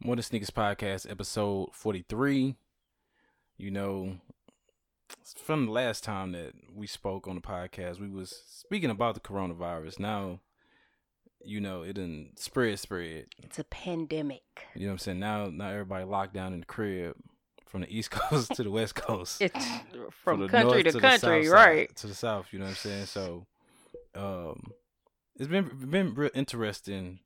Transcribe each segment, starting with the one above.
More Than Sneakers Podcast, episode 43. You know, from the last time that we spoke on the podcast, we was speaking about the coronavirus. Now, you know, it didn't spread, spread. It's a pandemic. You know what I'm saying? Now, now everybody locked down in the crib from the East Coast to the West Coast. It's from from country north to country, south right? side- to the south. You know what I'm saying? So, um, it's been been real interesting.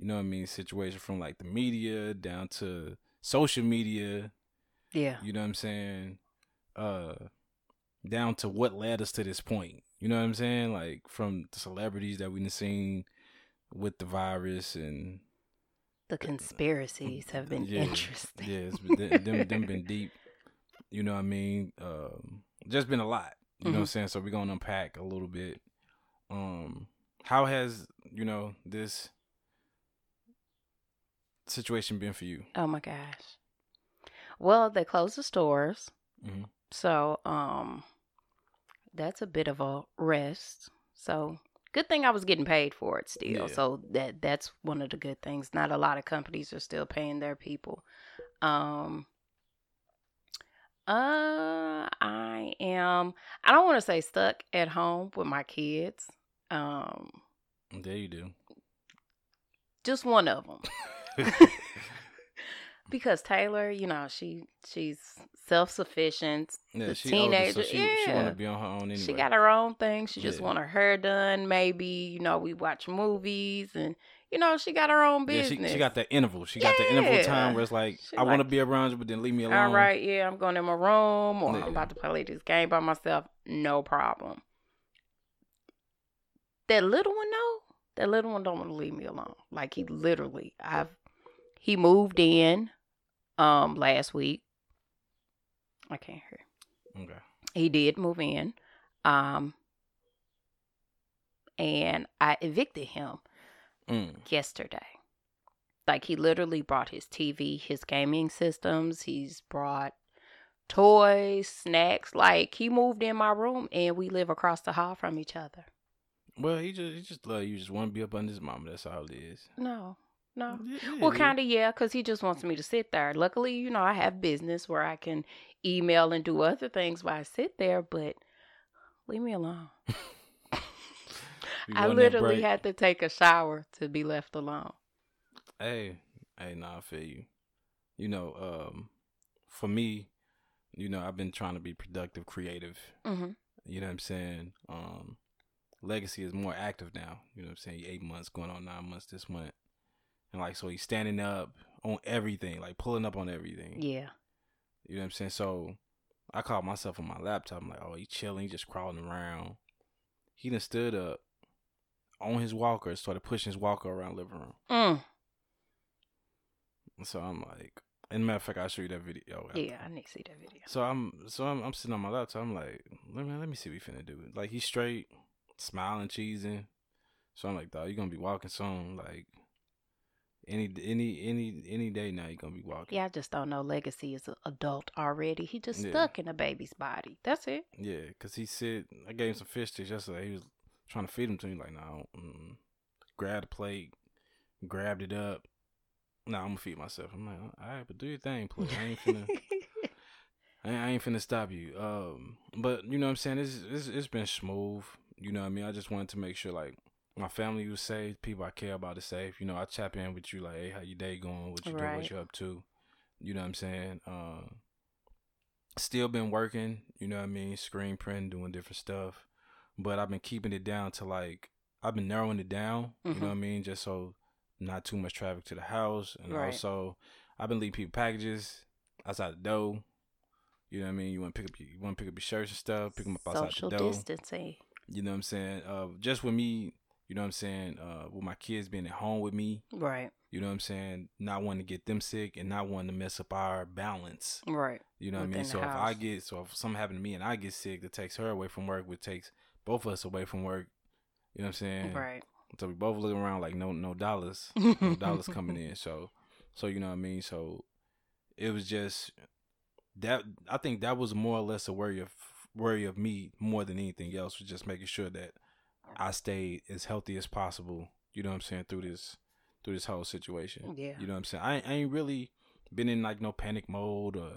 You know what I mean? Situation from like the media down to social media. Yeah. You know what I'm saying? Uh, down to what led us to this point. You know what I'm saying? Like from the celebrities that we've seen with the virus and The conspiracies have been yeah, interesting. Yeah, it's been, them, them, been deep. You know what I mean? Um, just been a lot. You know what I'm Mhm. saying? So we're gonna unpack a little bit. Um, how has you know this situation been for you? Oh my gosh. Well, they closed the stores. Mhm. So, um that's a bit of a rest. So, good thing I was getting paid for it still. Yeah. So that that's one of the good things. Not a lot of companies are still paying their people. Um uh I am I don't want to say stuck at home with my kids. Um There you do. just one of them. because Taylor, you know, she she's self sufficient. Yeah, she older, so teenager- she, she want to be on her own anyway. She got her own thing. She just Yeah. want her hair done. Maybe you know we watch movies and you know she got her own yeah, business. she, she got that interval. She got the interval time where it's like She I want to be around you, but then leave me alone. All right, yeah, I'm going in my room or Yeah. I'm about to play this game by myself. No problem. That little one, though, that little one don't want to leave me alone. Like he literally, I've he moved in um last week. I can't hear. Okay. He did move in, um, and I evicted him Mm. yesterday. Like he literally brought his TV, his gaming systems, he's brought toys, snacks. Like he moved in my room and we live across the hall from each other. Well, he just he just love you. Just want to be up under his mama. That's all it is. No. No. Yeah, Well, kind of, yeah, because he just wants me to sit there. Luckily, you know, I have business where I can email and do other things while I sit there, but leave me alone. I go on that literally had to take a shower to be left alone. Hey, hey, nah, I feel you. You know, um, for me, you know, I've been trying to be productive, creative. hmm You know what I'm saying? Um, Legacy is more active now. You know what I'm saying? Eight months, going on nine months this month, and like so he's standing up on everything, like pulling up on everything. Yeah. You know what I'm saying? So I caught myself on my laptop. I'm like, oh, he chilling, he just crawling around. He done stood up on his walker, started pushing his walker around the living room. Mm. So I'm like, and matter of fact, I'll show you that video. after. Yeah, I need to see that video. So I'm so I'm, I'm sitting on my laptop. I'm like, let me let me see what we finna do. Like he's straight, smiling, cheesing. So I'm like, dog, you gonna be walking soon. Like any any any any day now, you gonna be walking. Yeah, I just don't know. Legacy is an adult already. He just Yeah. stuck in a baby's body. That's it. Yeah, cause he said I gave him some fish sticks yesterday. He was trying to feed them to me. Like, no, mm. grabbed the plate, grabbed it up. No, I'm gonna feed myself. I'm like, all right, but do your thing, please. I ain't finna. I ain't, I ain't finna stop you. Um, but you know what I'm saying? It's, it's it's been smooth. You know what I mean? I just wanted to make sure like my family was safe, people I care about is safe. You know, I chap in with you like, hey, how your day going? What you doing? What you up to? You know what I'm saying? Um, still been working. You know what I mean? Screen print, doing different stuff. But I've been keeping it down to like I've been narrowing it down. You Mhm. know what I mean? Just so not too much traffic to the house, and Right. also I've been leaving people packages outside the door. You know what I mean? You want to pick up your, you want to pick up your shirts and stuff, pick them up outside Social the door. Social distancing. You know what I'm saying? Uh, just with me, you know what I'm saying? Uh, with my kids being at home with me, Right. you know what I'm saying? Not wanting to get them sick and not wanting to mess up our balance. Right. You know what I mean? So if I get, so if something happened to me and I get sick, that takes her away from work, which takes both of us away from work. You know what I'm saying? Right. So we both looking around like no, no dollars, no dollars coming in. So, so you know what I mean. So it was just that. I think that was more or less a worry of worry of me more than anything else was just making sure that I stayed as healthy as possible. You know what I'm saying through this through this whole situation. Yeah. You know what I'm saying? I, ain't- I ain't really been in like no panic mode or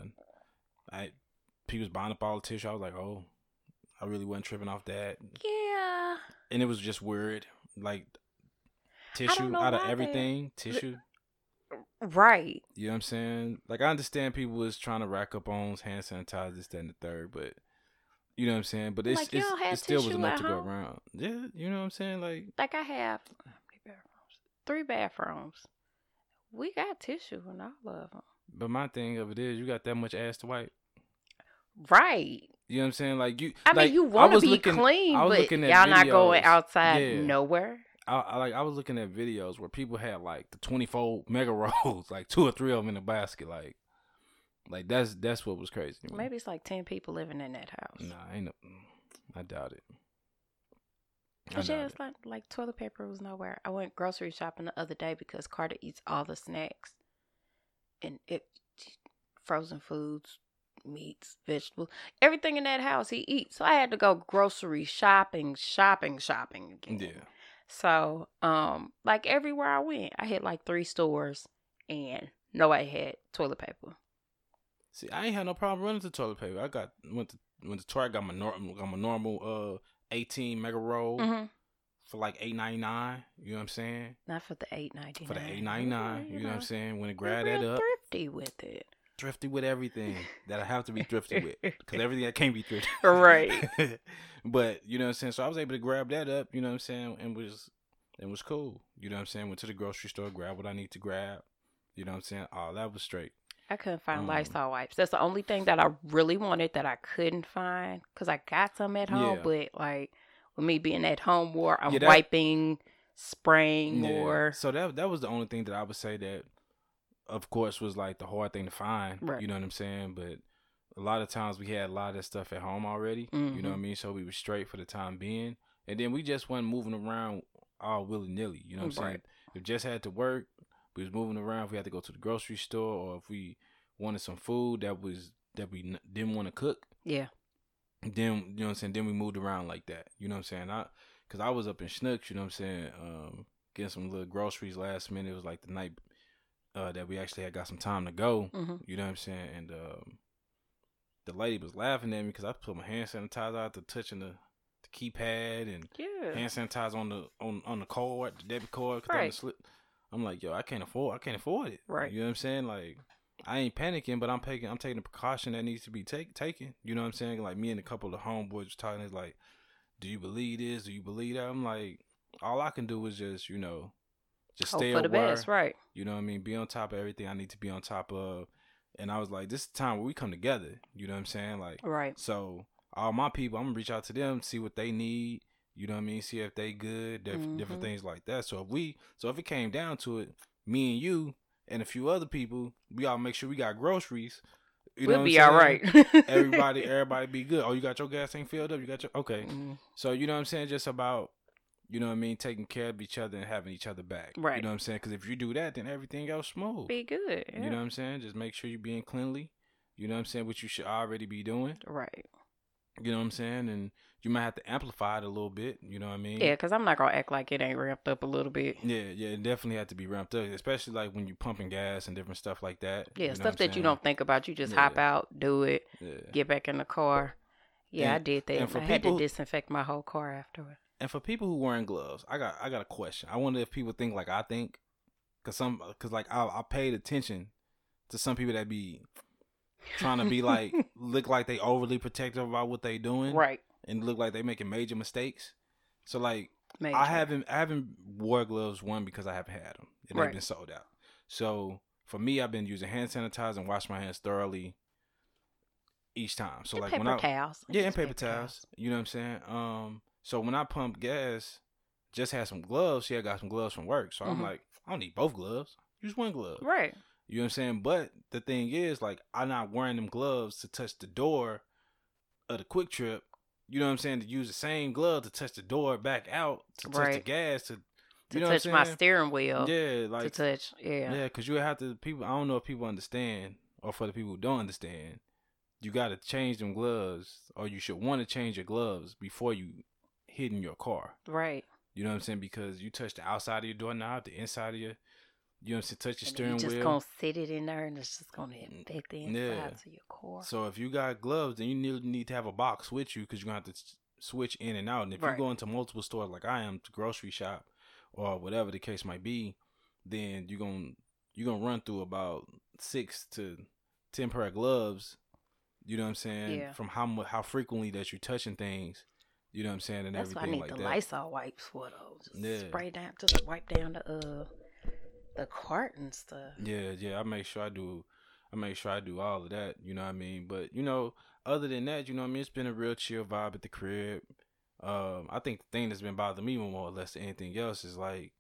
I people's buying up all the tissue. I was like, oh, I really wasn't tripping off that, Yeah. and it was just weird. Like tissue out of everything, tissue. Right. You know what I'm saying? Like I understand people was trying to rack up on hand sanitizer, this, that, and the third, but you know what I'm saying. But it's, Like, it's it still was enough to go around. Yeah, you know what I'm saying? Like Like I have bathrooms? Three bathrooms. We got tissue in all of them. But my thing of it is, you got that much ass to wipe. Right. You know what I'm saying? Like you, I like, mean, you want to be looking- clean, I was but y'all not going outside Yeah. nowhere. I, I like I was looking at videos where people had like the 24 mega rolls, like two or three of them in a basket, like, like that's that's what was crazy. To me. Maybe it's like ten people living in that house. Nah, ain't no. I doubt it. I But yeah, it's like like toilet paper was nowhere. I went grocery shopping the other day because Carter eats all the snacks, and it frozen foods, meats, vegetables, everything in that house he eats. So I had to go grocery shopping, shopping, shopping again. Yeah. So um, like everywhere I went, I hit like three stores, and nobody had toilet paper. See, I ain't had no problem running to toilet paper. I got went to went to Target, got my normal got my normal uh 18 mega roll Mm-hmm. for like 8.99. You know what I'm saying? Not for the eight ninety nine. For the 8.99. You know what I'm saying? When it grab that up, Thrifty with it. thrifty with everything that I have to be thrifty with, because everything I can't be thrifty. Right. but you know what I'm saying. So I was able to grab that up. You know what I'm saying, and was and was cool. You know what I'm saying. Went to the grocery store, grab what I need to grab. You know what I'm saying. All that was straight. I couldn't find Um, Lysol wipes. That's the only thing that I really wanted that I couldn't find because I got some at home, Yeah. but like with me being at home more, I'm Yeah, that- wiping, spraying Yeah. more. So that that was the only thing that I would say that, of course, was like the hard thing to find. Right. You know what I'm saying? But a lot of times we had a lot of that stuff at home already. You know what I Mhm. mean? So we were straight for the time being, and then we just wasn't moving around all willy nilly. You know what I'm Right. saying? If just had to work, we was moving around. If we had to go to the grocery store, or if we wanted some food that was that we didn't want to cook, Yeah. then you know what I'm saying. Then we moved around like that. You know what I'm saying? I because I was up in Schnucks. You know what I'm saying? Um, getting some little groceries last minute. It was like the night uh, that we actually had got some time to go. hmm You know what I'm saying? And um, the lady was laughing at me because I put my hand sanitizer out to touching the, the keypad and Yeah. hand sanitizer on the on on the card, the debit card. Right. The. I'm like, yo, I can't afford. I can't afford it. Right. You know what I'm saying? Like, I ain't panicking, but I'm taking I'm taking the precaution that needs to be take, taken. You know what I'm saying? Like me and a couple of homeboys was talking. It's like, do you believe this? Do you believe that? I'm like, all I can do is just you know, just Hope stay for the aware. best, right? You know what I mean? Be on top of everything I need to be on top of. And I was like, this is the time where we come together. You know what I'm saying? Like, Right. so all my people, I'm gonna reach out to them, see what they need. You know what I mean? See if they good, diff- different things like that. So if we, so if it came down to it, me and you and a few other people, we all make sure we got groceries. You know we'll what be I'm all right. everybody, everybody be good. Oh, you got your gas tank filled up. You got your okay. Mhm. So you know what I'm saying? Just about, you know what I mean, taking care of each other and having each other back. Right. You know what I'm saying? Because if you do that, then everything else smooth. Be good. You know what I'm saying? Just make sure you're being cleanly. You know what I'm saying? What you should already be doing. Right. You know what I'm saying? And you might have to amplify it a little bit. You know what I mean? Yeah, because I'm not gonna act like it ain't ramped up a little bit. Yeah, yeah, it definitely had to be ramped up, especially like when you're pumping gas and different stuff like that. Yeah, you know stuff that you don't think about. You just hop out, do it, Yeah. get back in the car. Yeah, I did that. and for I had to people- disinfect my whole car afterward. And for people who wearing gloves, I got I got a question. I wonder if people think like I think, cause some cause like I I paid attention to some people that be trying to be like look like they overly protective about what they doing, Right. and look like they making major mistakes. So like Major. I haven't I haven't wore gloves one because I haven't had them. It Right. ain't been sold out. So for me, I've been using hand sanitizer and wash my hands thoroughly each time. So And like paper when I towels. yeah, and Just paper towels. You know what I'm saying? Um, so when I pump gas, just had some gloves. She had got some gloves from work. So I'm Mhm. like, I don't need both gloves. Use one glove. Right. You know what I'm saying? But the thing is, like, I'm not wearing them gloves to touch the door of the QuikTrip. You know what I'm saying? To use the same glove to touch the door back out to touch the gas to To you I'm touch my steering wheel. yeah, like To touch. Yeah. yeah, because you have to people. I don't know if people understand, or for the people who don't understand, you got to change them gloves, or you should want to change your gloves before you hit in your car. Right. You know what I'm saying? Because you touch the outside of your doorknob, the inside of your You know what I'm saying? Touch your And steering just wheel. gonna sit it in there, and it's just gonna infect the Yeah. insides of your core. So if you got gloves, then you need, need to have a box with you because you're gonna have to switch in and out. And if Right. you go into multiple stores like I am to grocery shop or whatever the case might be, then you're gonna you're gonna run through about six to ten pair of gloves. You know what I'm saying? Yeah. From how how frequently that you're touching things. You know what I'm saying? And That's why I need like the that. Lysol wipes for those. Just Yeah. spray down, just wipe down the uh the cart and stuff. Yeah, yeah. I make sure I do. I make sure I do all of that. You know what I mean? But you know, other than that, you know what I mean. It's been a real chill vibe at the crib. Um, I think the thing that's been bothering me more or less than anything else is like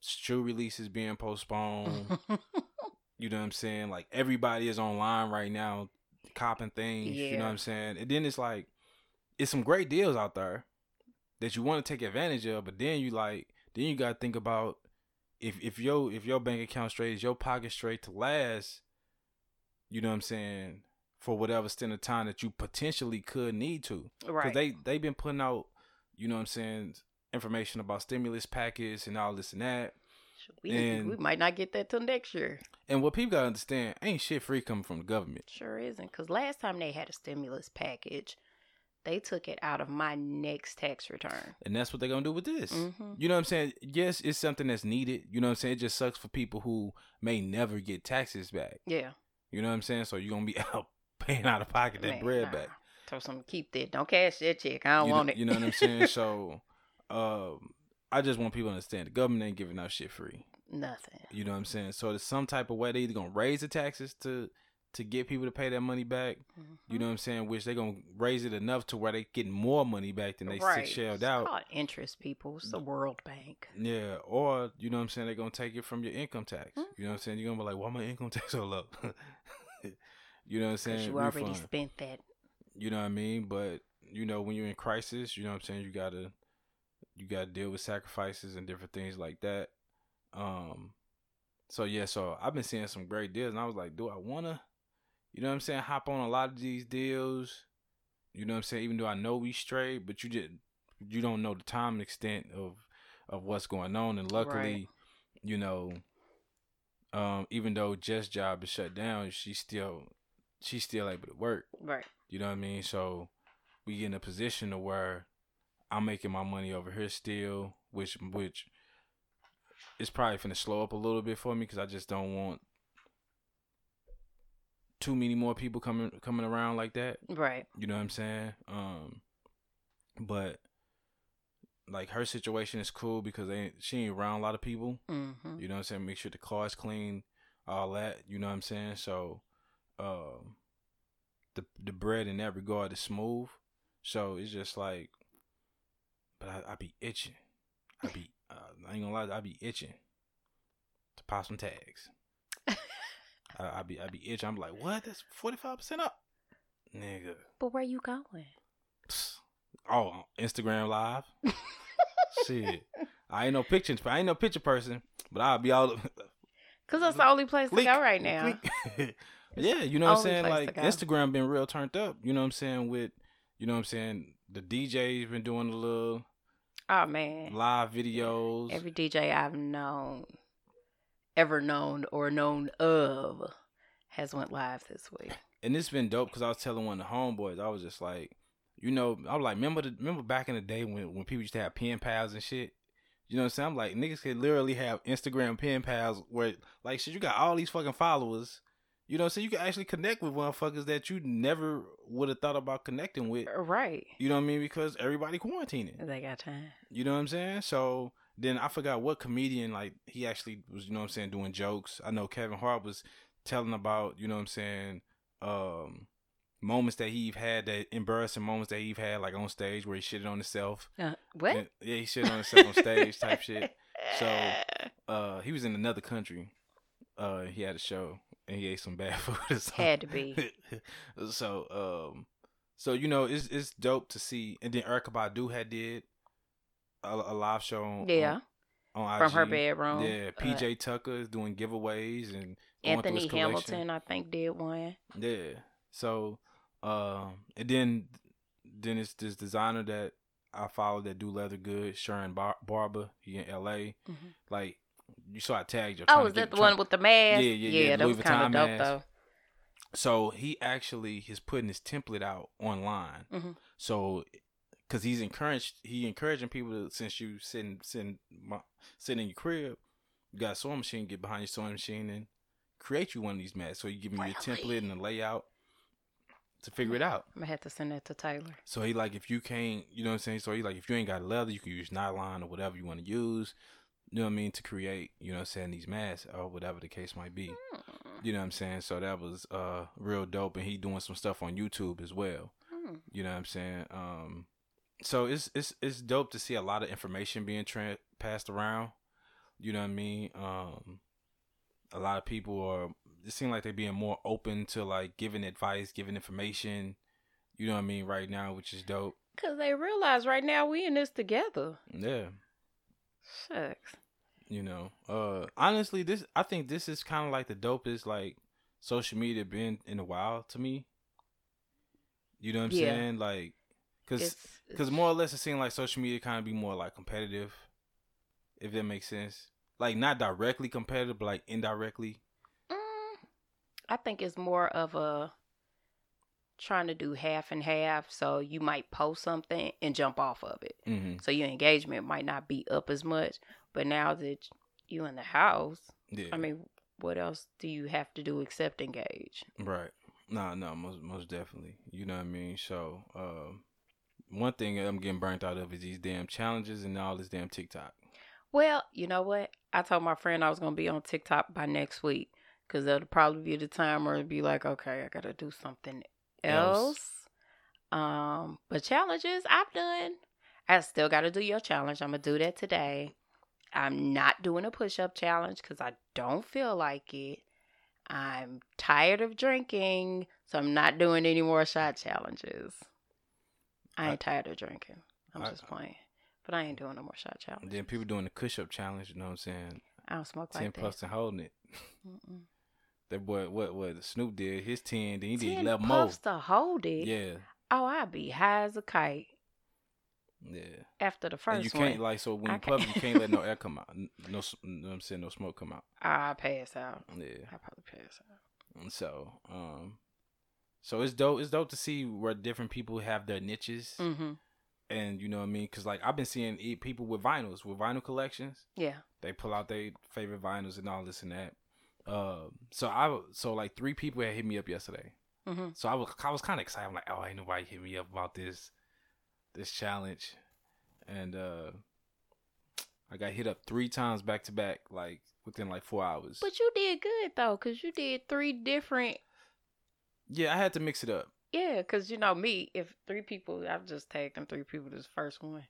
shoe releases being postponed. you know what I'm saying? Like everybody is online right now, copping things. You know what I'm saying? And then it's like, it's some great deals out there that you want to take advantage of, but then you like, then you got to think about if if your if your bank account straight is your pocket straight to last. You know what I'm saying? For whatever stint of time that you potentially could need to, Right. because right. they they've been putting out, you know what I'm saying, information about stimulus package and all this and that. we, and- we might not get that till next year. And what people gotta understand, ain't shit free coming from the government. Sure isn't. Because last time they had a stimulus package, they took it out of my next tax return. And that's what they're gonna do with this. hmm You know what I'm saying? Yes, it's something that's needed. You know what I'm saying? It just sucks for people who may never get taxes back. Yeah. You know what I'm saying? So you're gonna be out paying out of pocket that Man, bread nah. back. Tell someone keep that. Don't cash that check. I don't you know, want it. You know what I'm saying? so um I just want people to understand the government ain't giving out shit free. Nothing. You know what I'm saying? So there's some type of way they either gonna raise the taxes to to get people to pay that money back. You know what I'm saying? Which they're gonna raise it enough to where they getting more money back than they right. shelled It's out. called interest, people. It's the World Bank. Yeah, or you know what I'm saying, they're gonna take it from your income tax. Hmm. You know what I'm saying? You're gonna be like, why my income tax so low? you know what I'm Because saying? you already Refund. spent that. You know what I mean? But you know, when you're in crisis, you know what I'm saying, you gotta you gotta deal with sacrifices and different things like that. Um so yeah, so I've been seeing some great deals and I was like, do I wanna, you know what I'm saying, hop on a lot of these deals? You know what I'm saying? Even though I know we straight, but you just you don't know the time and extent of of what's going on. And luckily, Right. you know, um, even though Jess' job is shut down, she's still she's still able to work. Right. You know what I mean? So we get in a position to where I'm making my money over here still, which which is probably gonna slow up a little bit for me because I just don't want too many more people coming coming around like that. Right. You know what I'm saying? Um, but like her situation is cool because they ain't, she ain't around a lot of people. Mm-hmm. You know what I'm saying? Make sure the car is clean, all that. You know what I'm saying? So, um, the the bread in that regard is smooth. So it's just like, but I, I be itching. I be uh, I ain't gonna lie, I be itching to pop some tags. I, I be I be itching. I'm like, what? That's forty five percent up, nigga. But where you going? Psst. Oh, Instagram live. Shit, I ain't no picture. I ain't no picture person, but I'll be all. Because that's the only place to go right now. yeah, you know what I'm saying. Like. Instagram been real turned up. You know what I'm saying with, you know what I'm saying. The DJs been doing a little Oh, man. live videos. Every DJ I've known, ever known or known of, has went live this week. and it's been dope because I was telling one of the homeboys, I was just like, you know, I was like, remember the remember back in the day when when people used to have pen pals and shit. You know what I'm saying? I'm like, niggas could literally have Instagram pen pals where, like, shit, you got all these fucking followers. You know so You can actually connect with motherfuckers that you never would have thought about connecting with. Uh, right. You know what I mean? Because everybody quarantining. They got time. You know what I'm saying? So then I forgot what comedian like he actually was, you know what I'm saying, doing jokes. I know Kevin Hart was telling about, you know what I'm saying, um moments that he've had that embarrassing moments that he've had like on stage where he shitted on himself. Uh, what? And- yeah, he shitted on himself on stage type shit. So uh he was in another country. Uh he had a show and he ate some bad food or. Had to be. so um so you know it's it's dope to see and then Erykah Badu had did a, a live show on Yeah. on, on From her bedroom. Yeah, Uh, PJ Tucker is doing giveaways and Anthony. Hamilton, I think, did one. Yeah. So um and then then it's this designer that I follow that do leather good, Sharon Bar- Barber, he in LA. Mhm. Like you saw I tagged you. Oh, is that the one with the mask? Yeah, yeah, yeah, that Louis was kind of dope mask. though. So he actually is putting his template out online. Mhm. So, because he's encouraged, he encouraging people to since you sitting sitting my- sitting in your crib, you got a sewing machine, get behind your sewing machine and create you one of these masks. So you give your Really? template and the layout to figure it out. I'm gonna have to send that to Tyler. So he like if you can't, you know what I'm saying. So he like if you ain't got leather, you can use nylon or whatever you want to use. You know what I mean to create, you know, what I'm saying these masks or whatever the case might be. Hmm. You know what I'm saying? So that was uh real dope and he doing some stuff on YouTube as well. Hmm. You know what I'm saying? Um so it's it's it's dope to see a lot of information being tra- passed around. You know what I mean? Um a lot of people are it seems like they're being more open to like giving advice, giving information. You know what I mean right now, which is dope. Cause they realize right now we in this together. Yeah. Shucks. You know. Uh honestly this I think this is kind of like the dopest like social media been in a while to me. You know what I'm Yeah. saying? Like cuz It's- Because more or less, it seems like social media kind of be more like competitive, if that makes sense. Like not directly competitive, but like indirectly. Mm, I think it's more of a trying to do half and half. So you might post something and jump off of it. Mm-hmm. So your engagement might not be up as much. But now that you in the house, Yeah. I mean, what else do you have to do except engage? right. No, no, most most definitely. You know what I mean. So, um, one thing I'm getting burnt out of is these damn challenges and all this damn TikTok. Well, you know what? I told my friend I was gonna be on TikTok by next week because that'll probably be the time where it'd be like, okay, I gotta do something else. Um, but challenges I've done. I still gotta do your challenge. I'm gonna do that today. I'm not doing a push up challenge because I don't feel like it. I'm tired of drinking, so I'm not doing any more shot challenges. I ain't tired of drinking. I'm I- just playing. But I ain't doing no more shot And challenges. then people doing the push up challenge. You know what I'm saying? I don't smoke Ten like that. puffs and holding it. Mm-mm. That boy, what what Snoop did? His ten, then he did eleven more. puffs to hold it. Yeah, Oh, I'd be high as a kite yeah. after the And first you can't one. like so when I you puff, you can't let no air come out. No, you know what I'm saying no smoke come out. I pass out. Yeah. I probably pass out. And so, um, so it's dope. It's dope to see where different people have their niches, Mm-hmm. and you know what I mean. Because like I've been seeing people with vinyls, with vinyl collections. Yeah. They pull out their favorite vinyls and all this and that. Um, so I so like three people had hit me up yesterday. Mm-hmm. So I was I was kind of excited. I'm like, oh, ain't nobody hit me up about this this challenge, and uh, I got hit up three times back to back, like within like four hours. But you did good though, cause you did three different. Yeah, I had to mix it up. Yeah, cause you know me, if three people, I've just tagged them three people this first one.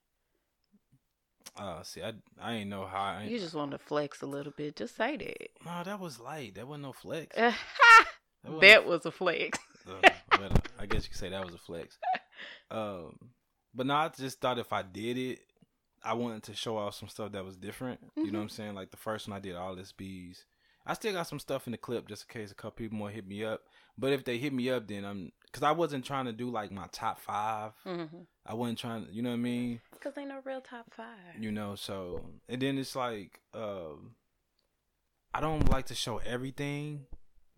Uh, see, I I ain't know how. I You just want to flex a little bit. Just say that. No, that was light. That wasn't no flex. that wasn't- was a flex. uh, well, I guess you could say that was a flex. Um, but no, I just thought if I did it, I wanted to show off some stuff that was different. You know what I'm saying? Like the first one I did all this bees. I still got some stuff in the clip just in case a couple people more hit me up. But if they hit me up, then I'm because I wasn't trying to do like my top five. Mm-hmm. I wasn't trying. to, You know what I mean? Cause ain't no real top five. You know. So and then it's like, um, I don't like to show everything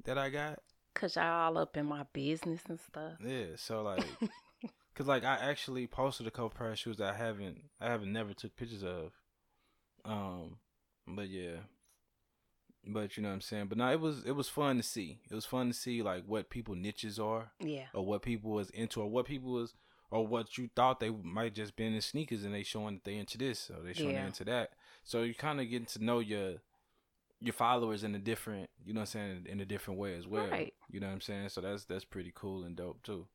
that I got. Cause y'all all up in my business and stuff. Yeah, so like, cause like I actually posted a couple pair of shoes that I haven't, I haven't never took pictures of. Um, but yeah, but you know what I'm saying. But no, it was it was fun to see. It was fun to see like what people niches are, Yeah. or what people was into, or what people was, or what you thought they might just been in sneakers, and they showing that they into this, or they showing Yeah. they into that. So you kind of getting to know your your followers in a different, you know what I'm saying, in a different way as well. Right. You know what I'm saying? So that's that's pretty cool and dope too.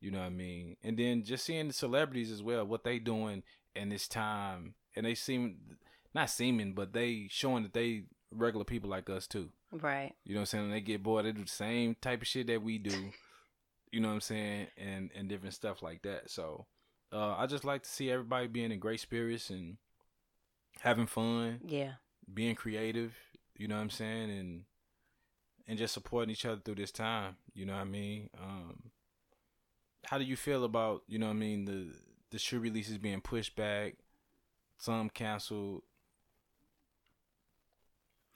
You know what I mean? And then just seeing the celebrities as well, what they doing in this time, and they seem not seeming, but they showing that they regular people like us too. Right. You know what I'm saying? When they get bored, they do the same type of shit that we do. you know what I'm saying? And and different stuff like that. So uh, I just like to see everybody being in great spirits and having fun Yeah. being creative, you know what I'm saying, and and just supporting each other through this time, you know what I mean? Um how do you feel about, you know what I mean, the the shoe releases being pushed back, some canceled?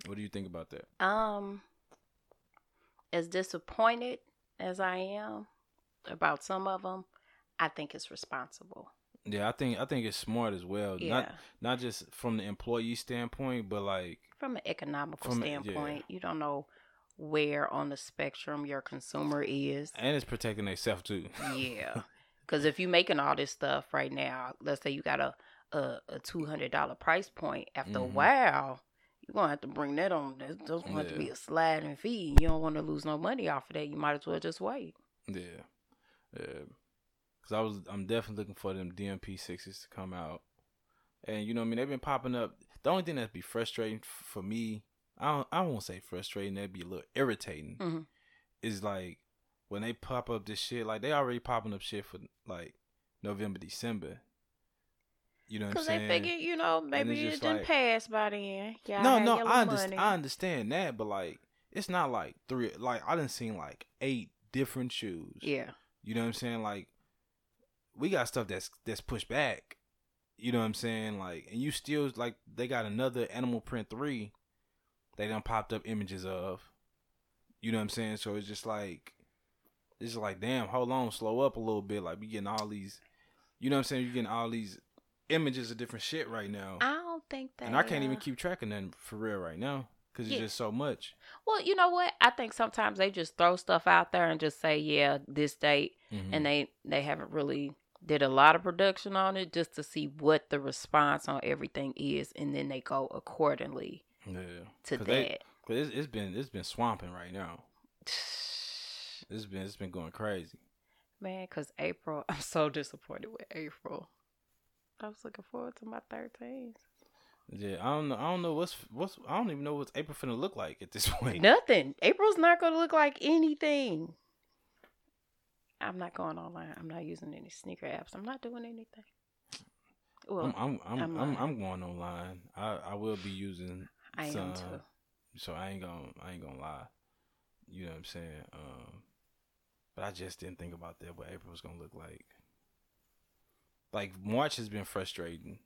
What do you think about that? Um, as disappointed as I am about some of them, I think it's responsible. Yeah, I think I think it's smart as well. Yeah. Not not just from the employee standpoint, but like From an economical From a- yeah. standpoint, you don't know where on the spectrum your consumer is. and it's protecting themselves too. Yeah. Because if you're making all this stuff right now, let's say you got a a, a two hundred dollar price point. After a Mhm. while, you're gonna have to bring that on. There's there's gonna have to be Yeah. a sliding fee. You don't want to lose no money off of that. You might as well just wait. Yeah, yeah. Cause I was, I'm definitely looking for them DMP sixes to come out, and you know, what I mean, they've been popping up. The only thing that'd be frustrating for me, I don't, I won't say frustrating. That'd be a little irritating. Mhm. Is like when they pop up this shit. Like they already popping up shit for like November, December. You know what I'm Because they figured, you know, maybe it's it just didn't like- pass by then. Yeah, no, no, I understand. I understand that, but like, it's not like three. Like I didn't seen like eight different shoes. Yeah, You know what I'm saying? Like, we got stuff that's that's pushed back. You know what I'm saying? Like, and you still like they got another Animal Print three. They done popped up images of. You know what I'm saying? So it's just like, it's just like, damn, hold on, slow up a little bit. Like we getting all these, you know what I'm saying? You're getting all these images of different shit right now, I don't think that. and I can't even keep track of nothing for real right now because it's Yeah. just so much. Well, you know what? I think sometimes they just throw stuff out there and just say, "Yeah, this date," Mhm. and they they haven't really did a lot of production on it just to see what the response on everything is, and then they go accordingly yeah, to 'Cause that. they- Cause it's, it's been it's been swamping right now. It's been it's been going crazy. Man, because April, I'm so disappointed with April. I was looking forward to my 13th. Yeah, I don't know. I don't know what's what's. I don't even know what's April finna look like at this point. Nothing. April's not to look like anything. I'm not going online. I'm not using any sneaker apps. I'm not doing anything. Well, I'm I'm I'm I'm I'm. Going online. I I will be using I am too. so I ain't gonna I ain't gonna lie. You know what I'm saying? Um, but I just didn't think about that. What April was gonna look like. Like March has been frustrating.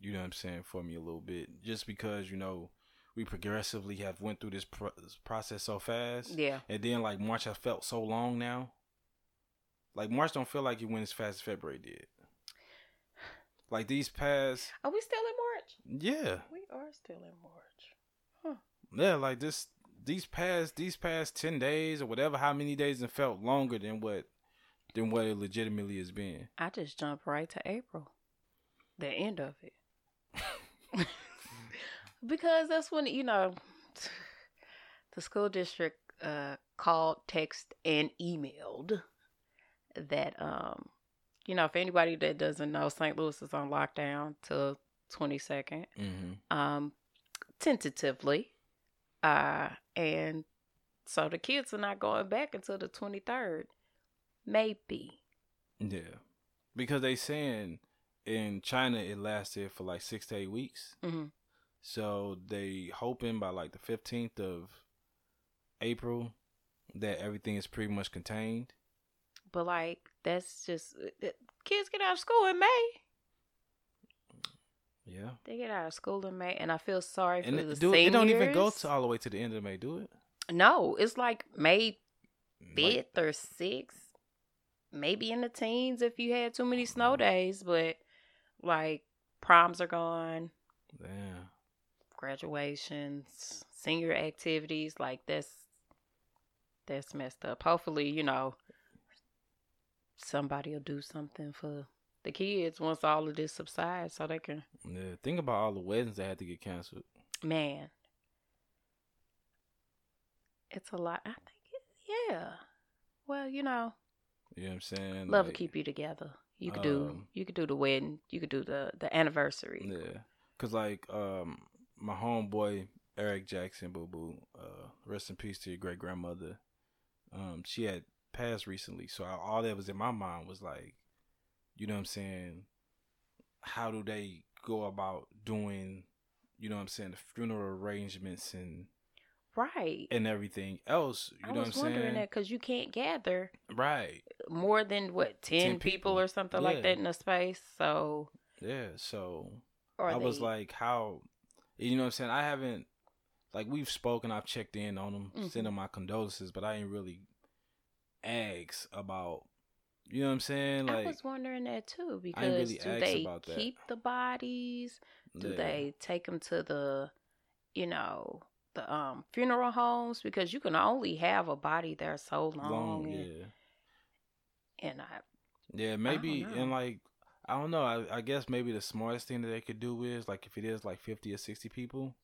You know what I'm saying for me a little bit, just because you know we progressively have went through this, pro- this process so fast. Yeah. And then like March has felt so long now. Like March don't feel like it went as fast as February did. Like these past Are we still in March? yeah. We are still in March. Yeah, like this these past these past ten days or whatever how many days it felt longer than what than what it legitimately has been. I just jumped right to April, the end of it. because that's when, you know, the school district uh, called, text, and emailed that, um, you know, if anybody that doesn't know, St. Louis is on lockdown till 22nd, Mm-hmm. um, tentatively. Uh, and so the kids are not going back until the 23rd. Maybe. Yeah. Because they saying in China it lasted for like six to eight weeks. hmm So they hoping by like the fifteenth of April that everything is pretty much contained. But like that's just uh, kids get out of school in May. Yeah. They get out of school in May, and I feel sorry for And the it, do, seniors. it don't even go to all the way to the end of May, do it? no, it's like May Like, fifth or sixth, maybe in the teens if you had too many snow mm-hmm. days. But like proms are gone, Yeah. graduations, senior activities, like that's that's messed up. Hopefully, you know, somebody will do something for the kids once all of this subsides, so they can Yeah. Think about all the weddings that had to get canceled. man. It's a lot. I think, it, yeah. Well, you know, You know what I'm saying? love will keep you together. You could do, um, you could do the wedding. You could do the the anniversary. Yeah, cause like um my homeboy Eric Jackson, boo boo, uh, rest in peace to your great grandmother. Um, she had passed recently, so I, all that was in my mind was like, you know what I'm saying? How do they go about doing, you know what I'm saying, the funeral arrangements and Right. and everything else? You I know was what I'm wondering saying? that because you can't gather Right. more than what 10, 10 people. people. or something Yeah. like that in a space. So, Yeah. So or I was like, how, you know what I'm saying? I haven't, like we've spoken. I've checked in on them, Mhm. sent them my condolences, but I ain't really asked about. You know what I'm saying? like I was wondering that too because really do they keep the bodies? Do yeah. they take them to the, you know, the um funeral homes because you can only have a body there so long, long? and, Yeah. and I Yeah, maybe know. and like I don't know. I, I guess maybe the smartest thing that they could do is like if it is like fifty or sixty people,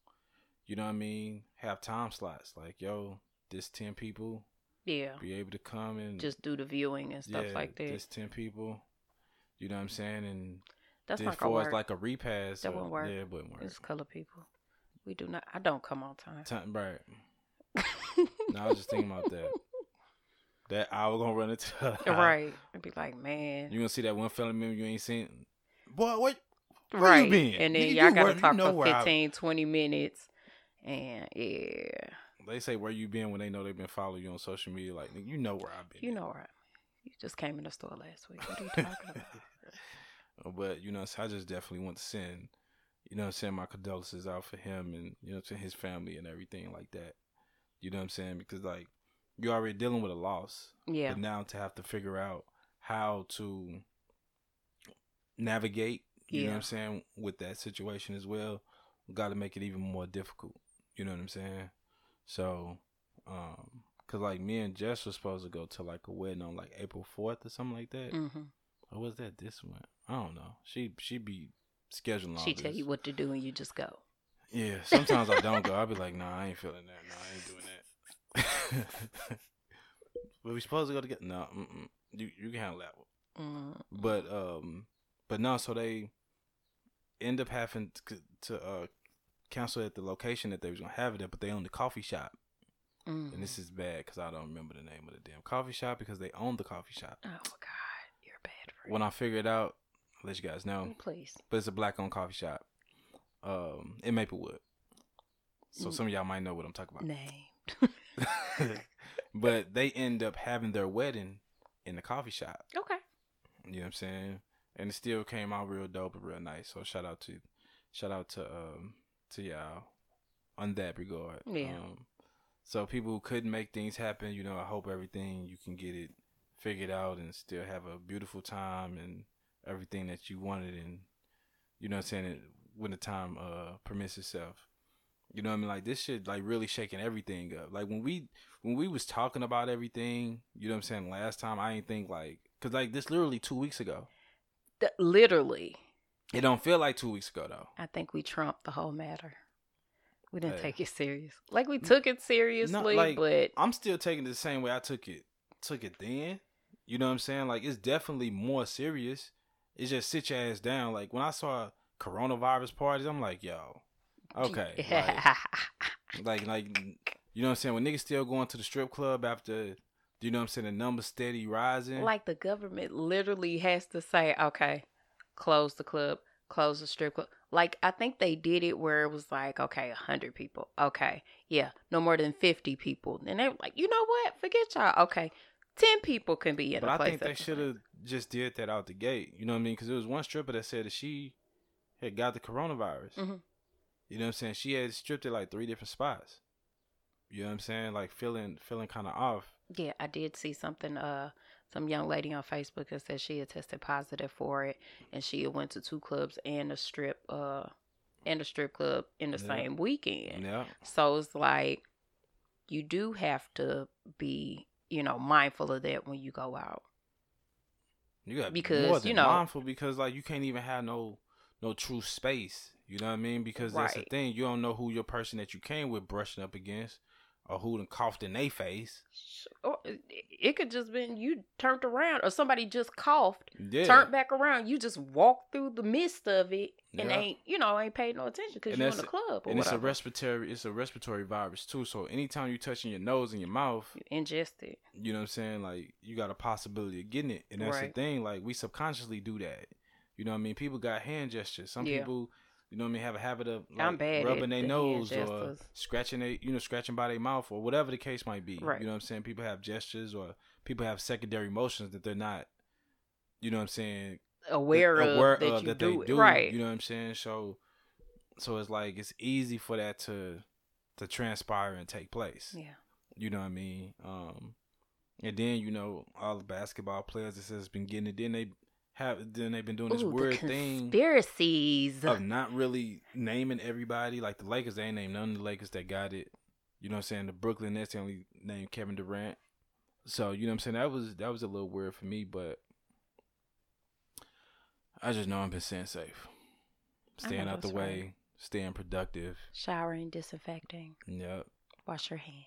you know what I mean? Have time slots. Like, yo, this ten people yeah be able to come and just do the viewing and stuff yeah, like that. This ten people. You know what I'm saying? And That's not gonna for work. as like a repass, That uh, won't work. Yeah, it wouldn't work. It's color people. We do not. I don't come on time. Time, right. No, I was just thinking about that. That I was gonna run into. right. I'd be like, man. You gonna see that one family member you ain't seen? Boy, what? Where right. you been? And then Nigga, y'all gotta where- you talk know for where I- 15, 20 minutes. And yeah, They say where you been when they know they've been following you on social media. Like you know where I've been. you know right. You just came in the store last week. What are you talking about? But you know, so I just definitely want to send, you know, I'm saying, my condolences out for him and you know to his family and everything like that. You know what I'm saying? Because like you're already dealing with a loss, Yeah. but now to have to figure out how to navigate. You know what I'm saying with that situation as well. Got to make it even more difficult. You know what I'm saying? So, um, cause like me and Jess was supposed to go to like a wedding on like April 4th or something like that. Mm-hmm. Or was that this one? I don't know. She she be scheduling She this. tell you what to do and you just go. Yeah, sometimes I don't go. I'll be like, nah, I ain't feeling that. Nah, I ain't doing that. but we supposed to go together. No, mm-mm. you you can handle that one. Mm. But um, but no. So they end up having to, to uh cancel at the location that they was gonna have it at, but they own the coffee shop, Mm. and this is bad because I don't remember the name of the damn coffee shop because they own the coffee shop. Oh God, you're bad friend. When I figured it out, I'll let you guys know. Please. but it's a black owned coffee shop um in Maplewood. So Mm. some of y'all might know what I'm talking about. Name. but they end up having their wedding in the coffee shop. Okay. You know what I'm saying? And it still came out real dope and real nice. So shout out to shout out to um to y'all on that regard. Yeah. Um, so people who couldn't make things happen, you know, I hope everything you can get it figured out and still have a beautiful time and everything that you wanted and you know what I'm saying it, when the time uh permits itself. You know what I mean? Like this shit like really shaking everything up. Like when we when we was talking about everything, you know what I'm saying, last time I ain't think like cuz like this literally 2 weeks ago. Th- literally, It don't feel like 2 weeks ago though. I think we trumped the whole matter. We didn't Hey. take it serious. Like we took it seriously, like- but I'm still taking it the same way I took it took it then. You know what I'm saying? Like it's definitely more serious. It's just sit your ass down. Like when I saw coronavirus parties, I'm like, yo, okay, like, like, like, you know what I'm saying? When niggas still going to the strip club after, do you know what I'm saying? The numbers steady rising. like the government literally has to say, okay, close the club, close the strip club. Like I think they did it where it was like, okay, hundred people. Okay, yeah, no more than fifty people. And they're like, you know what? Forget y'all. Okay, ten people can be in a place. but I think they should have just did that out the gate. You know what I mean? Because there was one stripper that said that she had got the coronavirus. Mhm. You know what I'm saying? She had stripped at like three different spots. You know what I'm saying? Like feeling feeling kind of off. Yeah, I did see something. Uh, some young lady on Facebook that said she had tested positive for it, and she had went to two clubs and a strip, uh, and a strip club in the Yeah. same weekend. Yeah. So it's like you do have to be, you know, mindful of that when you go out. You got Because, more than you know- mindful because like you can't even have no no true space. You know what I mean? Because that's the thing. You don't know who your person that you came with brushing up against, or who done coughed in their face. Or oh, it- could just been you turned around, or somebody just coughed, Yeah. turned back around. You just walked through the midst of it and Yeah. ain't, you know, ain't paid no attention because you're in the club or and it's a respiratory it's a respiratory virus too. So anytime you touching your nose and your mouth, you ingest it. you know what I'm saying? Like you got a possibility of getting it. And that's the thing, like we subconsciously do that. You know what I mean? People got hand gestures. Some Yeah. people you know what I mean, have a habit of like, rubbing their nose or scratching they you know, scratching by their mouth or whatever the case might be. Right. You know what I'm saying? People have gestures or people have secondary emotions that they're not you know what I'm saying, Aware, aware of that of you that do, they it. do. right? You know what I'm saying? So so it's like it's easy for that to to transpire and take place. Yeah. You know what I mean? Um, and then you know all the basketball players that has been getting it. Then they have then they've been doing this Ooh, weird thing conspiracies. of not really naming everybody. Like the Lakers, they ain't named none of the Lakers that got it. You know what I'm saying? The Brooklyn Nets they only named Kevin Durant. So you know what I'm saying? That was that was a little weird for me, but I just know I've been staying safe, staying out the that's way, staying productive. Showering, disinfecting. Yep. Wash your hands.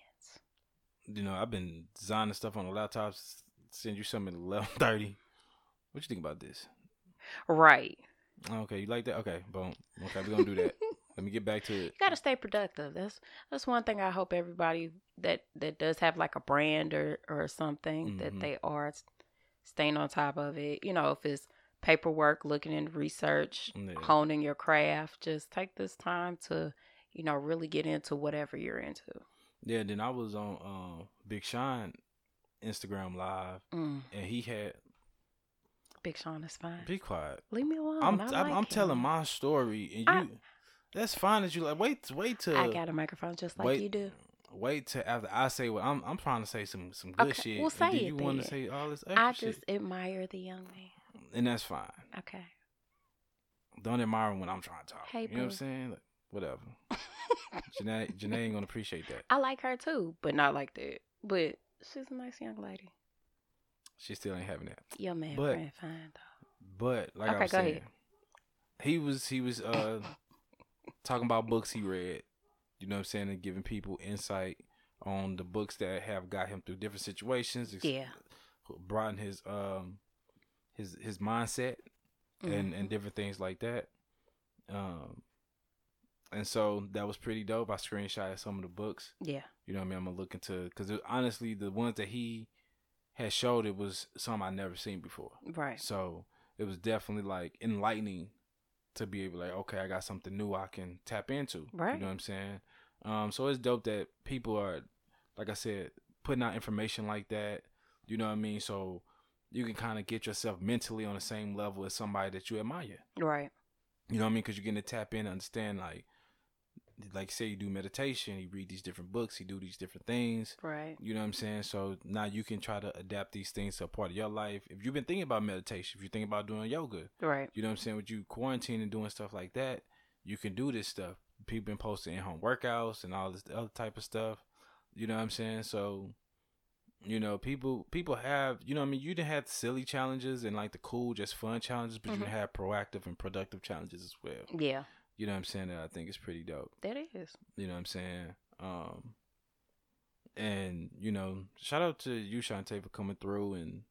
You know I've been designing stuff on the laptops. Send you something at eleven thirty. What you think about this? Right. Okay, you like that? Okay, boom. Okay, we're gonna do that. Let me get back to it. You gotta stay productive. That's that's one thing I hope everybody that that does have like a brand or or something that Mhm. they are staying on top of it. You know, if it's paperwork, looking into research, Yeah. honing your craft, just take this time to, you know, really get into whatever you're into. Yeah, then I was on um, Big Sean Instagram live, Mm, and he had Big Sean is fine. be quiet. Leave me alone. I'm I I'm, like telling my story, and you. I- that's fine that you like. Wait, wait till I got a microphone just like wait, you do. wait till after I say what I'm. I'm trying to say some some good Okay, shit. well, say then you want to say all this extra I shit, just admire the young man. and that's fine. Okay. Don't admire when I'm trying to talk. Hey, you know what I'm saying? Like, whatever. Janae, Janae ain't gonna appreciate that. I like her too, but not like that. But she's a nice young lady. She still ain't having that. Your man But- friend fine though. But like I was saying, ahead. he was he was uh talking about books he read. You know what I'm saying, and giving people insight on the books that have got him through different situations. Yeah. broaden his um his his mindset and Mhm. and different things like that. Um, and so that was pretty dope. I screenshotted some of the books. yeah. You know what I mean? I'm gonna look into because honestly, the ones that he had showed it was something I never seen before. Right. So it was definitely like enlightening to be able to like, okay, I got something new I can tap into. Right. You know what I'm saying? Um, so it's dope that people are, like I said, putting out information like that. You know what I mean? So you can kind of get yourself mentally on the same level as somebody that you admire. Right. You know what I mean? Because you're getting to tap in and understand, like, like say you do meditation, you read these different books, you do these different things. Right. You know what I'm saying? So now you can try to adapt these things to a part of your life. If you've been thinking about meditation, if you're thinking about doing yoga, Right. you know what I'm saying? With you quarantining and doing stuff like that, you can do this stuff. People been posting in home workouts and all this other type of stuff. You know what I'm saying? So, you know, people people have you know what I mean you didn't have silly challenges and like the cool, just fun challenges, but Mhm. you have proactive and productive challenges as well. Yeah. You know what I'm saying? That I think is pretty dope. That is. You know what I'm saying? Um and you know, shout out to you, Shantae, for coming through and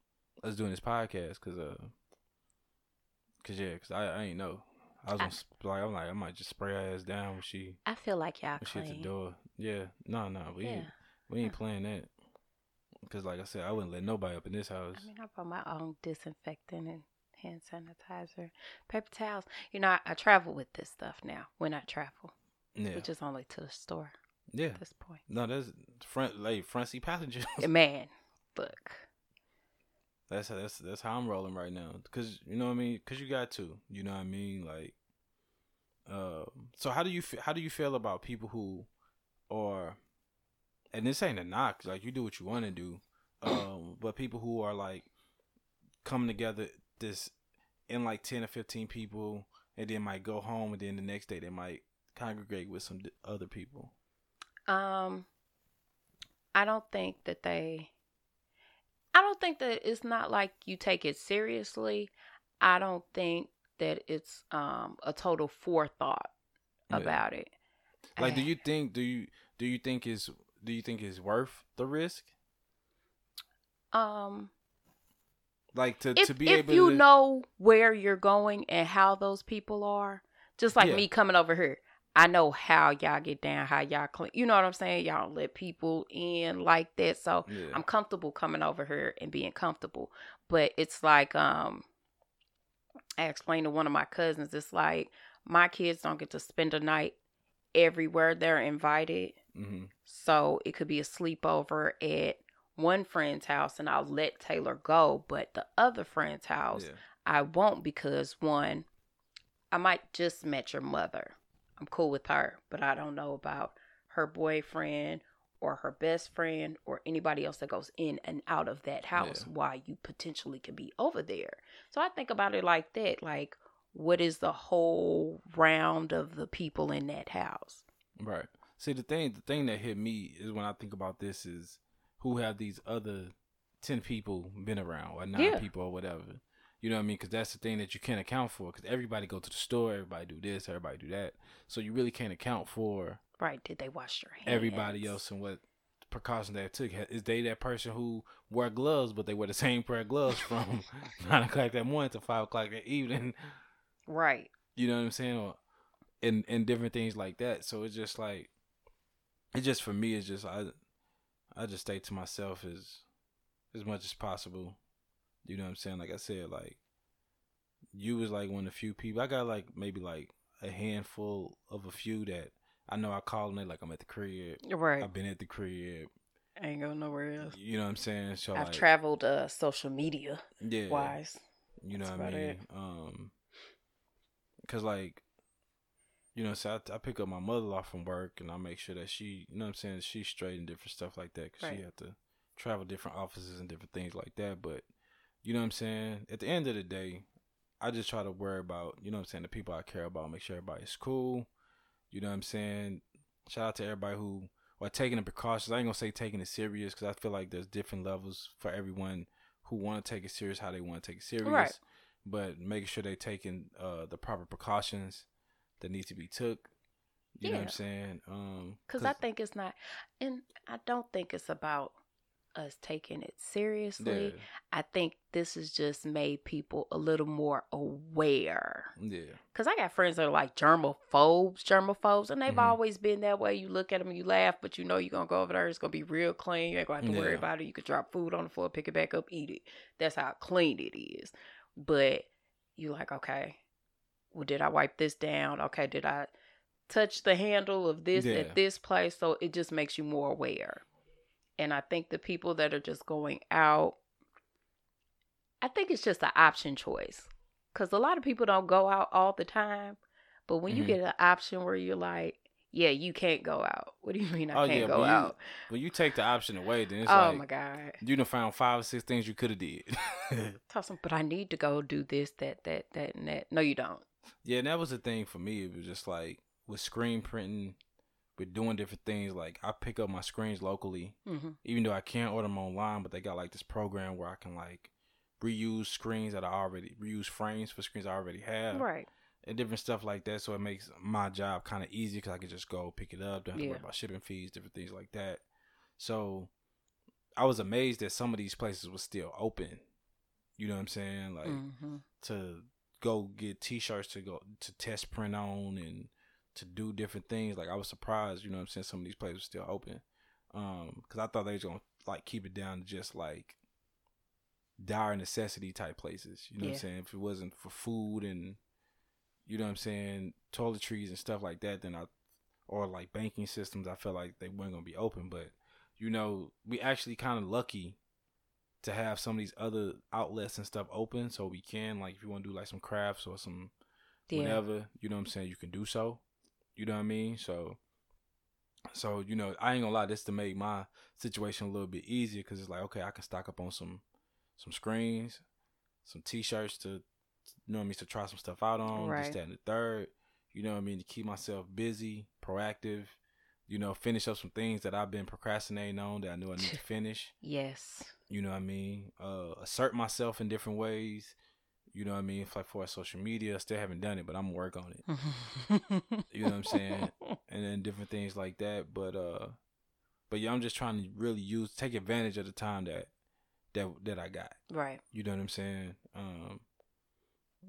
us doing this podcast, cause uh, cause yeah, cause I, I ain't know. I was I- sp- like I'm like I might just spray her ass down when she I feel like y'all when she hit the door. Yeah, no, no, we Yeah. ain't, we ain't playing that. Cause like I said, I wouldn't let nobody up in this house. I mean, I brought my own disinfectant and hand sanitizer, paper towels. You know, I, I travel with this stuff now when I travel, Yeah, which is only to the store yeah. at this point. No, that's front like front seat passengers. Man, look. That's that's that's how I'm rolling right now. Cause you know what I mean. Cause you got to. You know what I mean. Like, uh, so how do you how do you feel about people who, are, and this ain't a knock. Like you do what you want to do, um, but people who are like coming together this in like ten or fifteen people, and then might go home, and then the next day they might congregate with some other people. Um, I don't think that they. I don't think that it's not like you take it seriously. I don't think that it's um a total forethought Yeah. about it. Like, do you think do you do you think is do you think is worth the risk? um Like to if to be if you to know where you're going and how those people are, just like Yeah. me coming over here, I know how y'all get down, how y'all clean. You know what I'm saying? Y'all let people in like that, so yeah. I'm comfortable coming over here and being comfortable. But it's like um I explained to one of my cousins, it's like my kids don't get to spend a night everywhere they're invited. hmm So it could be a sleepover at one friend's house and I'll let Taylor go, but the other friend's house Yeah. I won't because one, I might just met your mother. I'm cool with her, but I don't know about her boyfriend or her best friend or anybody else that goes in and out of that house Yeah. why you potentially could be over there. So I think about it like that like what is the whole round of the people in that house? Right. See, the thing, the thing that hit me is when I think about this is who have these other ten people been around or nine Yeah. people or whatever. You know what I mean? Because that's the thing that you can't account for. Because everybody go to the store, everybody do this, everybody do that. So you really can't account for Right, did they wash their hands? everybody else and what precautions they took. Is they that person who wear gloves, but they wear the same pair of gloves from nine o'clock that morning to five o'clock that evening? Right. You know what I'm saying? Or and and different things like that. So it's just like it just for me it's just I I just stay to myself as as much as possible. You know what I'm saying? Like I said, like you was like one of the few people I got like maybe like a handful of a few that I know I call them like I'm at the crib. Right. I've been at the crib. I ain't going nowhere else. You know what I'm saying? So I've like traveled uh social media yeah, wise. You know That's what I mean? it. Um, cause like, you know, so I, I pick up my mother off from work and I make sure that she, you know what I'm saying, she's straight and different stuff like that. Cause Right. she had to travel different offices and different things like that. But you know what I'm saying? At the end of the day, I just try to worry about, you know what I'm saying, the people I care about, make sure everybody's cool. You know what I'm saying? Shout out to everybody who are taking the precautions. I ain't gonna say taking it serious because I feel like there's different levels for everyone who want to take it serious, how they want to take it serious. Right. But making sure they're taking uh, the proper precautions that need to be took. You know what I'm Yeah. saying? Um, Because I think it's not, and I don't think it's about us taking it seriously. yeah, I think this has just made people a little more aware. yeah, Because I got friends that are like germaphobes, germaphobes, and they've Mhm. always been that way. You look at them, you laugh, but you know you're going to go over there. It's going to be real clean. You ain't going to have to worry about it. You could drop food on the floor, pick it back up, eat it. That's how clean it is. But you like, okay, well, did I wipe this down? Okay, did I touch the handle of this Yeah. at this place? So it just makes you more aware. And I think the people that are just going out, I think it's just an option choice. Because a lot of people don't go out all the time. But when you Mhm. get an option where you're like, yeah, you can't go out. What do you mean I Oh, can't yeah, go but you- out? When you take the option away, then it's oh like my God. you done found five or six things you could have did. Tell some, but I need to go do this, that, that, that, and that. No, you don't. Yeah, and that was the thing for me. It was just like with screen printing, with doing different things. Like I pick up my screens locally, hmm even though I can't order them online, but they got like this program where I can like reuse screens that I already reuse frames for screens I already have, Right. and different stuff like that. So it makes my job kind of easy because I can just go pick it up, don't have to worry about shipping fees, different things like that. So I was amazed that some of these places were still open. You know what I'm saying? Like hmm to go get t-shirts to go to test print on and to do different things. Like i was surprised you know what i'm saying some of these places were still open. Um because i thought they was gonna like keep it down to just like dire necessity type places you know what i'm saying? If it wasn't for food and you know what i'm saying toiletries and stuff like that then i or like banking systems i felt like they weren't gonna be open. But you know we actually kind of lucky to have some of these other outlets and stuff open. So we can like if you want to do like some crafts or some Yeah. whatever you know what i'm saying? You can do so. You know what i mean? So so you know i ain't gonna lie this to make my situation a little bit easier because it's like okay i can stock up on some some screens some t-shirts to you know what i mean to try some stuff out on Right. this that and the third. You know what i mean? To keep myself busy proactive you know finish up some things that i've been procrastinating on that i knew i need to finish. Yes. You know what I mean? Uh, assert myself in different ways. You know what I mean? Like for social media, I still haven't done it, but I'm work on it. You know what I'm saying? And then different things like that. But uh, but yeah, I'm just trying to really use take advantage of the time that that that I got. right. You know what I'm saying? Um,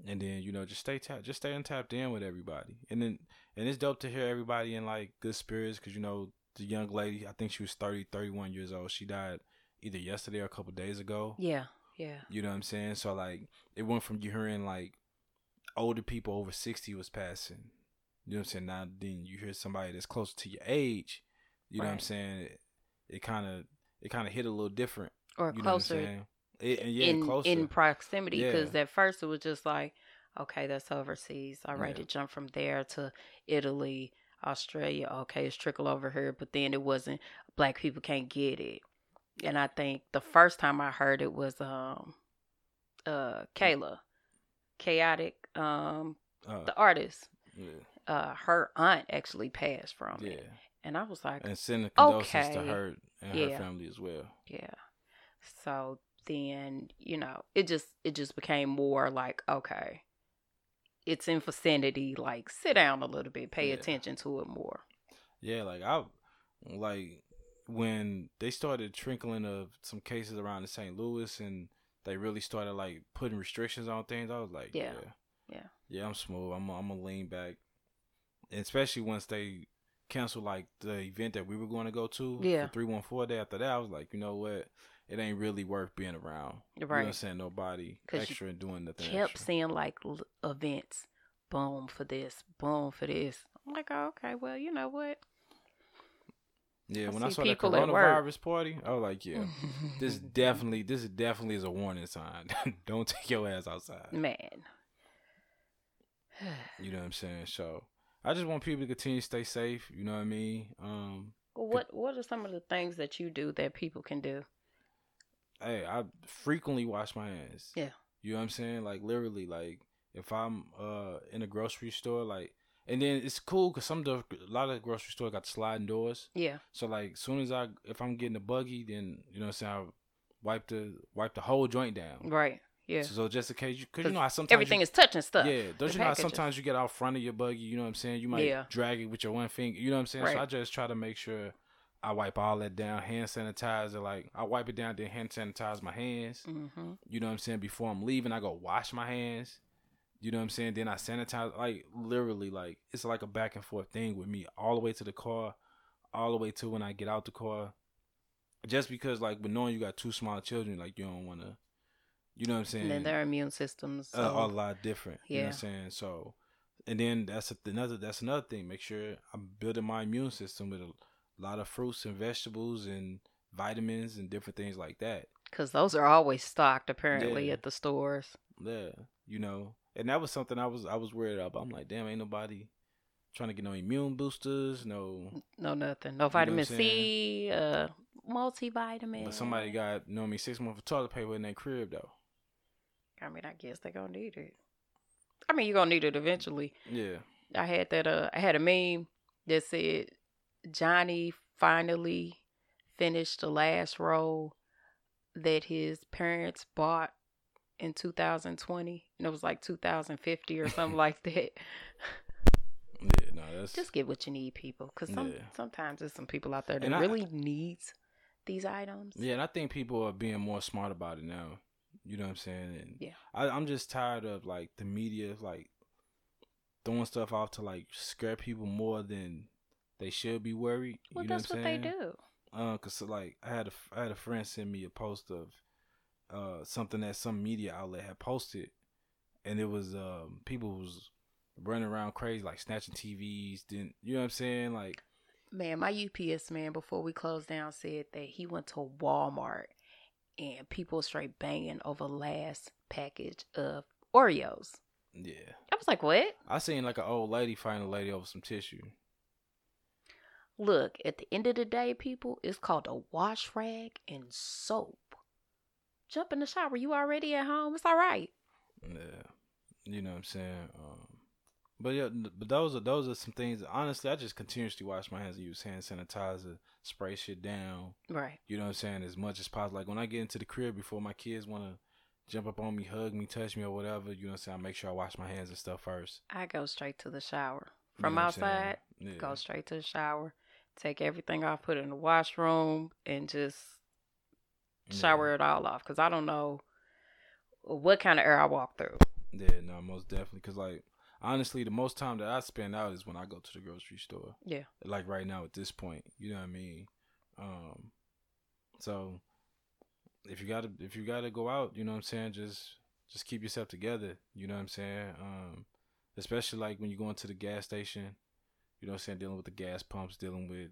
and then you know just stay tapped, just stay untapped in with everybody. And then and it's dope to hear everybody in like good spirits because you know the young lady, I think she was 30, 31 years old. She died either yesterday or a couple days ago. Yeah. Yeah. You know what I'm saying? So like it went from you hearing like older people over sixty was passing. You know what I'm saying? Now then you hear somebody that's close to your age. You know what I'm saying? It, it kind of it kind of hit a little different. Or You know what I'm closer? It, and yeah, in closer. in proximity because Yeah. at first it was just like okay that's overseas all right Yeah. to jump from there to italy Australia, okay, it's trickle over here, but then it wasn't black people can't get it. And I think the first time I heard it was um uh Kayla. Chaotic, um, Uh, the artist. yeah, Uh her aunt actually passed from yeah. it. And I was like, And sending condolences to her and Yeah. her family as well. Yeah. So then, you know, it just it just became more like, okay, it's in vicinity, like sit down a little bit, pay Yeah. attention to it more. Yeah, like I like when they started trickling of some cases around in St. Louis and they really started like putting restrictions on things. I was like, Yeah. yeah, Yeah. yeah, I'm smooth. I'm I'm gonna lean back, and especially once they canceled like the event that we were going to go to, Yeah. three one four day after that. I was like, you know what, it ain't really worth being around. You know what I'm saying? Nobody extra and doing nothing Kept extra. seeing like l- events, boom for this, boom for this. I'm like, oh, okay, well, you know what? Yeah, I when I saw that people at work. coronavirus party, I was like, yeah, this definitely, this definitely is a warning sign. Don't take your ass outside. man. You know what I'm saying? So I just want people to continue to stay safe. You know what I mean? Um, what what are some of the things that you do that people can do? hey, I frequently wash my hands. Yeah. You know what I'm saying? Like literally, like if I'm uh in a grocery store, like, and then it's cool because some of the, a lot of grocery stores got sliding doors. Yeah, So like, soon as I if I'm getting a buggy, then you know what I'm saying. I wipe the wipe the whole joint down. right. Yeah, So, so just in case you, cause you know how sometimes everything you, is touching stuff. Yeah, don't you know how sometimes you get out front of your buggy, you know what I'm saying? You might Yeah. drag it with your one finger, you know what I'm saying? Right. So I just try to make sure I wipe all that down, hand sanitizer, like I wipe it down, then hand sanitize my hands. Mm-hmm. You know what I'm saying? Before I'm leaving, I go wash my hands. You know what I'm saying? Then I sanitize, like literally, like it's like a back and forth thing with me, all the way to the car, all the way to when I get out the car. Just because, like, with knowing you got two small children, like you don't want to, you know what I'm saying? And then their immune systems. so- a lot different. You know what I'm Yeah. saying? So, and then that's a, another that's another thing. Make sure I'm building my immune system with a lot of fruits and vegetables and vitamins and different things like that. Because those are always stocked apparently Yeah. at the stores. Yeah, you know, and that was something I was I was worried about. I'm like, damn, ain't nobody trying to get no immune boosters, no. No, nothing. No vitamin I'm C, uh, multivitamin. But somebody got, you know, me six months of toilet paper in their crib though. I mean, I guess they're gonna need it. I mean, you're gonna need it eventually. Yeah, I had that. Uh, I had a meme that said Johnny finally finished the last roll that his parents bought in 2020, and it was like 2050 or something like that. yeah, no, that's Just get what you need, people, because some Yeah. sometimes there's some people out there that I- really needs these items. Yeah, and I think people are being more smart about it now. You know what I'm saying? And Yeah. I, I'm just tired of like the media like throwing stuff off to like scare people more than they should be worried. Well, you know that's what, what they do. Uh, cause like I had a I had a friend send me a post of uh something that some media outlet had posted, and it was um people was running around crazy like snatching TVs. Didn't you know what I'm saying? Like Man, my UPS man before we closed down said that he went to Walmart and people straight banging over last package of Oreos. yeah, I was like, "What?" I seen like an old lady fighting a lady over some tissue. Look, at the end of the day, people, it's called a wash rag and soap. Jump in the shower. You already at home. It's all right. Yeah, you know what I'm saying. Um, but yeah, but those are those are some things. Honestly, I just continuously wash my hands and use hand sanitizer, spray shit down. Right. You know what I'm saying as much as possible. Like when I get into the crib before my kids want to jump up on me, hug me, touch me, or whatever. You know what I'm saying. I make sure I wash my hands and stuff first. I go straight to the shower. You From know I'm saying? outside, Yeah. go straight to the shower. Take everything off, put it in the washroom, and just Yeah. shower it all off. Because I don't know what kind of air I walk through. Yeah, no, most definitely. Cause like honestly, the most time that I spend out is when I go to the grocery store. Yeah. Like right now at this point, you know what I mean. Um, so if you gotta if you gotta go out, you know what I'm saying, just just keep yourself together. You know what I'm saying. Um, especially like when you go into the gas station, you know what I'm saying, dealing with the gas pumps, dealing with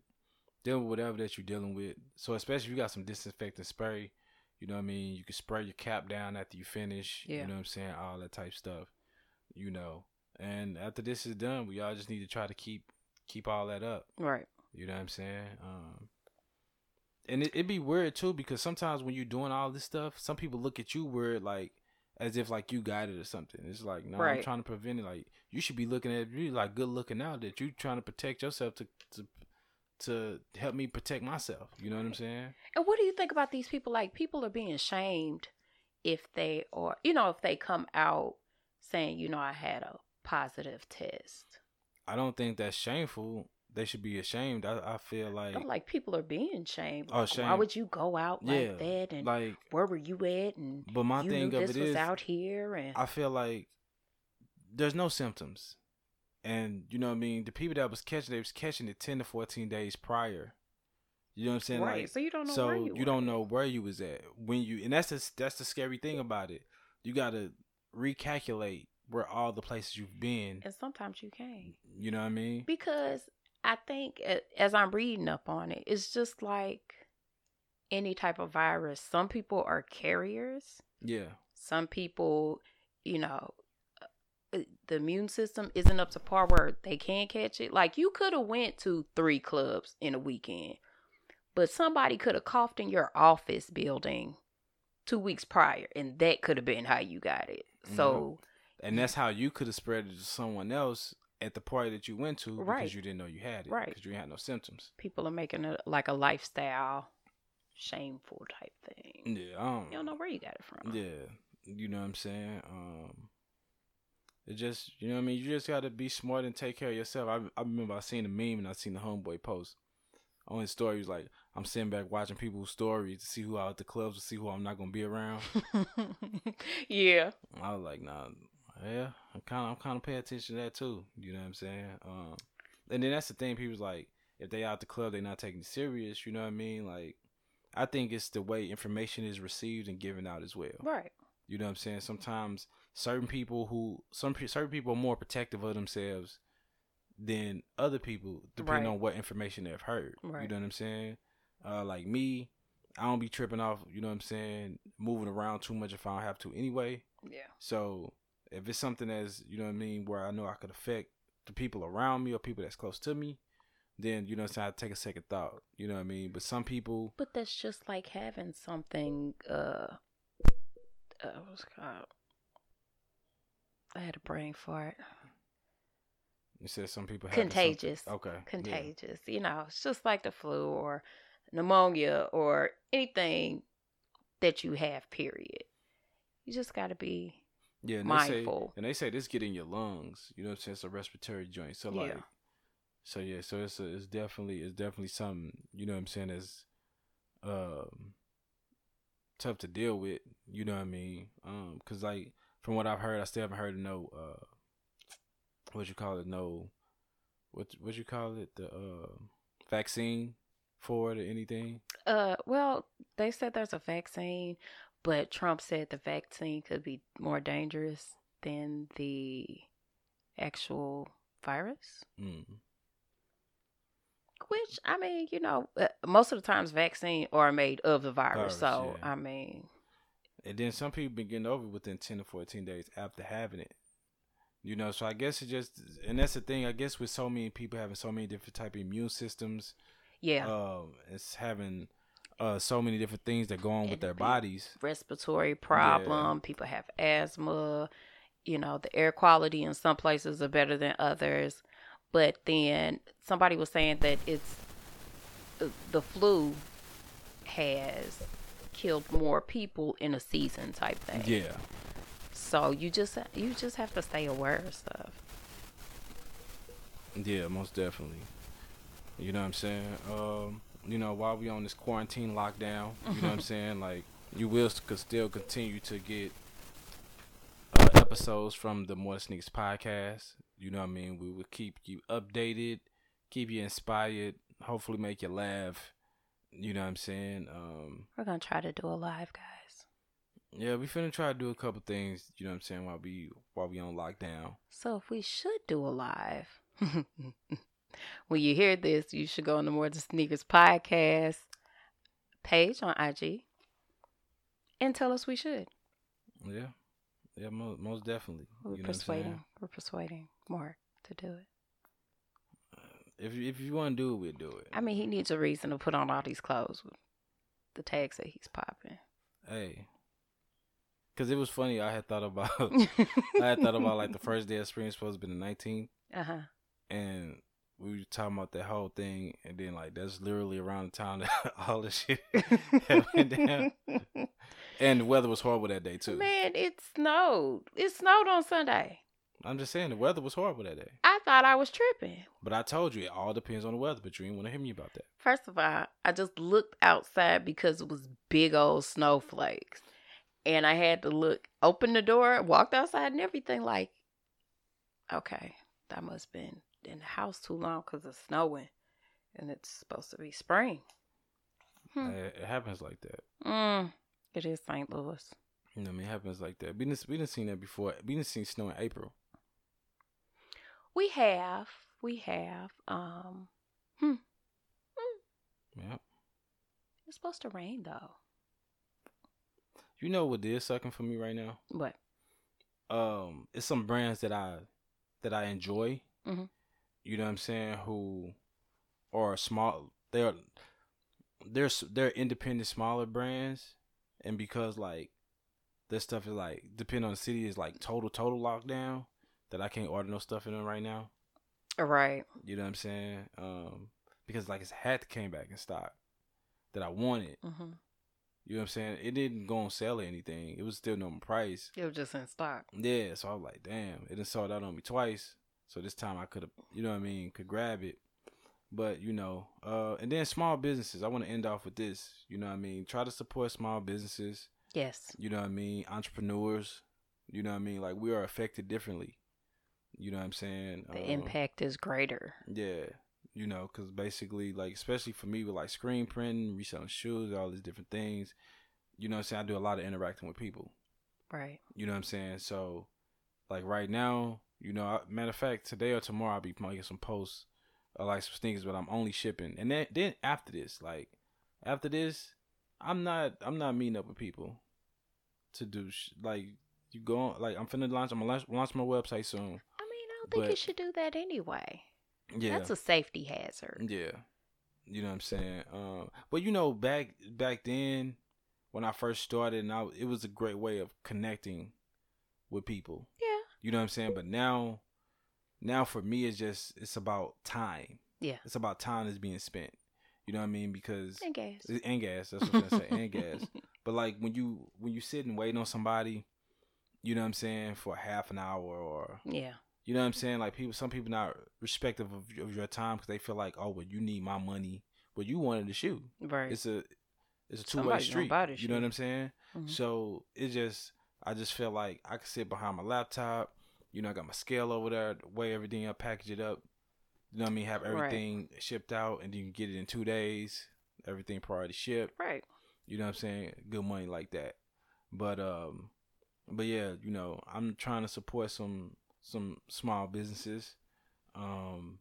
dealing with whatever that you're dealing with. So especially if you got some disinfectant spray, you know what I mean, you can spray your cap down after you finish. Yeah. You know what I'm saying, all that type stuff. You know. And after this is done, we all just need to try to keep keep all that up. Right. You know what I'm saying? Um, and it, it'd be weird too because sometimes when you're doing all this stuff, some people look at you weird, like as if like you got it or something. It's like, no, Right. I'm trying to prevent it. Like you should be looking at you like good looking out that you're trying to protect yourself to to to help me protect myself. You know what I'm saying? And what do you think about these people? Like people are being shamed if they are, you know, if they come out saying, you know, I had a positive test. I don't think that's shameful. They should be ashamed. I, I feel like I'm like people are being shamed. Oh, Like, Why would you go out like Yeah, that? And like where were you at? And but my thing of this it was is out here. And I feel like there's no symptoms. And you know what I mean? The people that was catching, they was catching it ten to fourteen days prior. You know what I'm saying? right, Like, so you don't know so where you, you don't know where you was at when you, and that's the that's the scary thing about it. You got to recalculate where all the places you've been. And sometimes you can't. You know what I mean? Because I think as I'm reading up on it, it's just like any type of virus. Some people are carriers. Yeah, Some people, you know, the immune system isn't up to par where they can catch it. Like you could have went to three clubs in a weekend, but somebody could have coughed in your office building two weeks prior, and that could have been how you got it. So and that's how you could have spread it to someone else at the party that you went to because you didn't know you had it Right. because you had no symptoms. people are making it like a lifestyle shameful type thing. Yeah, I You don't know where you got it from. Yeah, you know what I'm saying. Um, it just you know what I mean. You just got to be smart and take care of yourself. I I remember I seen a meme and I seen the homeboy post on his story. He was like, "I'm sitting back watching people's stories to see who out at the clubs to see who I'm not gonna be around." yeah. I was like, "Nah, yeah, I'm kind of I'm kind of paying attention to that too." You know what I'm saying? Um, and then that's the thing. People's like, if they out the club, they not taking it serious. You know what I mean? Like, I think it's the way information is received and given out as well. Right. You know what I'm saying? Sometimes certain people who some certain people are more protective of themselves than other people, depending Right. on what information they've heard. You know what I'm saying? Uh, like me, I don't be tripping off. You know what I'm saying? Moving around too much if I don't have to anyway. Yeah. So if it's something that's you know what I mean, where I know I could affect the people around me or people that's close to me, then you know what I'm saying. I take a second thought. You know what I mean? But some people, But that's just like having something uh uh what's called? I had a brain fart. you said some people have Contagious. Okay. yeah. Contagious. You know, it's just like the flu or pneumonia or anything that you have, period. You just gotta be Yeah, and mindful. They say, and they say this get in your lungs. You know what I'm saying? It's a respiratory joint. So like, Yeah. so yeah, so it's a, it's definitely it's definitely something. You know what I'm saying? That's um tough to deal with. You know what I mean? Um, cause like from what I've heard, I still haven't heard of no uh, what you call it? No, what what you call it? The uh vaccine for it or anything? Uh, well, they said there's a vaccine, but Trump said the vaccine could be more dangerous than the actual virus. Mm. Which I mean, you know, uh, most of the times vaccine are made of the virus. Virus, so yeah. I mean, And then some people been getting over it within ten to fourteen days after having it. You know, so I guess it just and that's the thing. I guess with so many people having so many different type of immune systems, yeah, um, it's having uh so many different things that go on with their bodies. respiratory problem. People have asthma. You know, the air quality in some places are better than others. But then somebody was saying that it's uh, the flu has killed more people in a season type thing. Yeah, So you just you just have to stay aware of stuff. yeah, most definitely. You know what I'm saying? Um, you know, while we on this quarantine lockdown, you know what I'm saying? Like, you will could still continue to get uh, episodes from the More Sneaks podcast. You know what I mean? We will keep you updated, keep you inspired, hopefully make you laugh. You know what I'm saying? Um, We're gonna try to do a live, guys. yeah, we finna try to do a couple things. You know what I'm saying? While we while we on lockdown. So if we should do a live, when you hear this, you should go on the More Than Sneakers podcast page on IG and tell us we should. Yeah, yeah, most, most definitely. We're you know persuading. We're persuading Mark to do it. If if you want to do it, we'll do it. I mean, he needs a reason to put on all these clothes with the tags that he's popping. Hey, because it was funny. I had thought about I had thought about like the first day of spring was supposed to be the nineteenth, uh huh. and we were talking about that whole thing, and then like that's literally around the time that all this shit went down, and the weather was horrible that day too. Man, it snowed. It snowed on Sunday. I'm just saying the weather was horrible that day. I thought I was tripping. But I told you it all depends on the weather. But you didn't want to hear me about that. First of all, I just looked outside because it was big old snowflakes. And I had to look, open the door, walked outside and everything like, okay, that must have been in the house too long because it's snowing. And it's supposed to be spring. Hmm. It, happens like that. Mm, it is St. Louis. You know, what I mean, it happens like that. We didn't we didn't seen that before. We didn't see snow in April. We have. We have. Um, hmm. Yeah. It's supposed to rain though. You know what is sucking for me right now? What? Um, it's some brands that I that I enjoy. Mhm. You know what I'm saying? Who are small? They're they're they're independent, smaller brands, and because like this stuff is like depending on the city is like total total lockdown that I can't order no stuff in them right now. Right. You know what I'm saying? Um, because like it's hat came back in stock that I wanted. Mm-hmm. You know what I'm saying? It didn't go on sale or anything. It was still normal price. It was just in stock. Yeah, so I was like, damn, it done sold out on me twice. So this time I could have, you know what I mean, could grab it. But you know, uh, and then small businesses. I want to end off with this. You know what I mean? Try to support small businesses. Yes. You know what I mean? Entrepreneurs. You know what I mean? Like we are affected differently. You know what I'm saying? The Um, impact is greater. Yeah, you know, because basically, like, especially for me with like screen printing, reselling shoes, all these different things. You know what I'm saying? I do a lot of interacting with people. Right. You know what I'm saying? So, like right now, you know, I, matter of fact, today or tomorrow I'll be making some posts, of like some sneakers, but I'm only shipping. And then, then after this, like after this, I'm not, I'm not meeting up with people to do sh- like you go on, like I'm finna launch, I'm gonna launch, launch my website soon. I don't think you should do that anyway. Yeah, That's a safety hazard. Yeah. You know what I'm saying? Um but you know back back then when I first started and I it was a great way of connecting with people. Yeah. You know what I'm saying? But now now for me it's just it's about time. Yeah. It's about time that's being spent. You know what I mean? Because And gas. and gas, that's what I'm gonna say, and gas. But like when you when you sit and wait on somebody, you know what I'm saying, for half an hour or Yeah. You know what I'm saying? Like people, some people not respective of, of your time because they feel like, oh, well, you need my money, but you wanted to shoot. Right. It's a, it's a two way street. You know what. I'm saying? Mhm. So it just, I just feel like I could sit behind my laptop. You know, I got my scale over there, weigh everything up, package it up. You know what I mean? Have Right. everything shipped out, and you can get it in two days. Everything priority shipped. right. You know what I'm saying? Good money like that. But um but yeah, you know, I'm trying to support some some small businesses. Um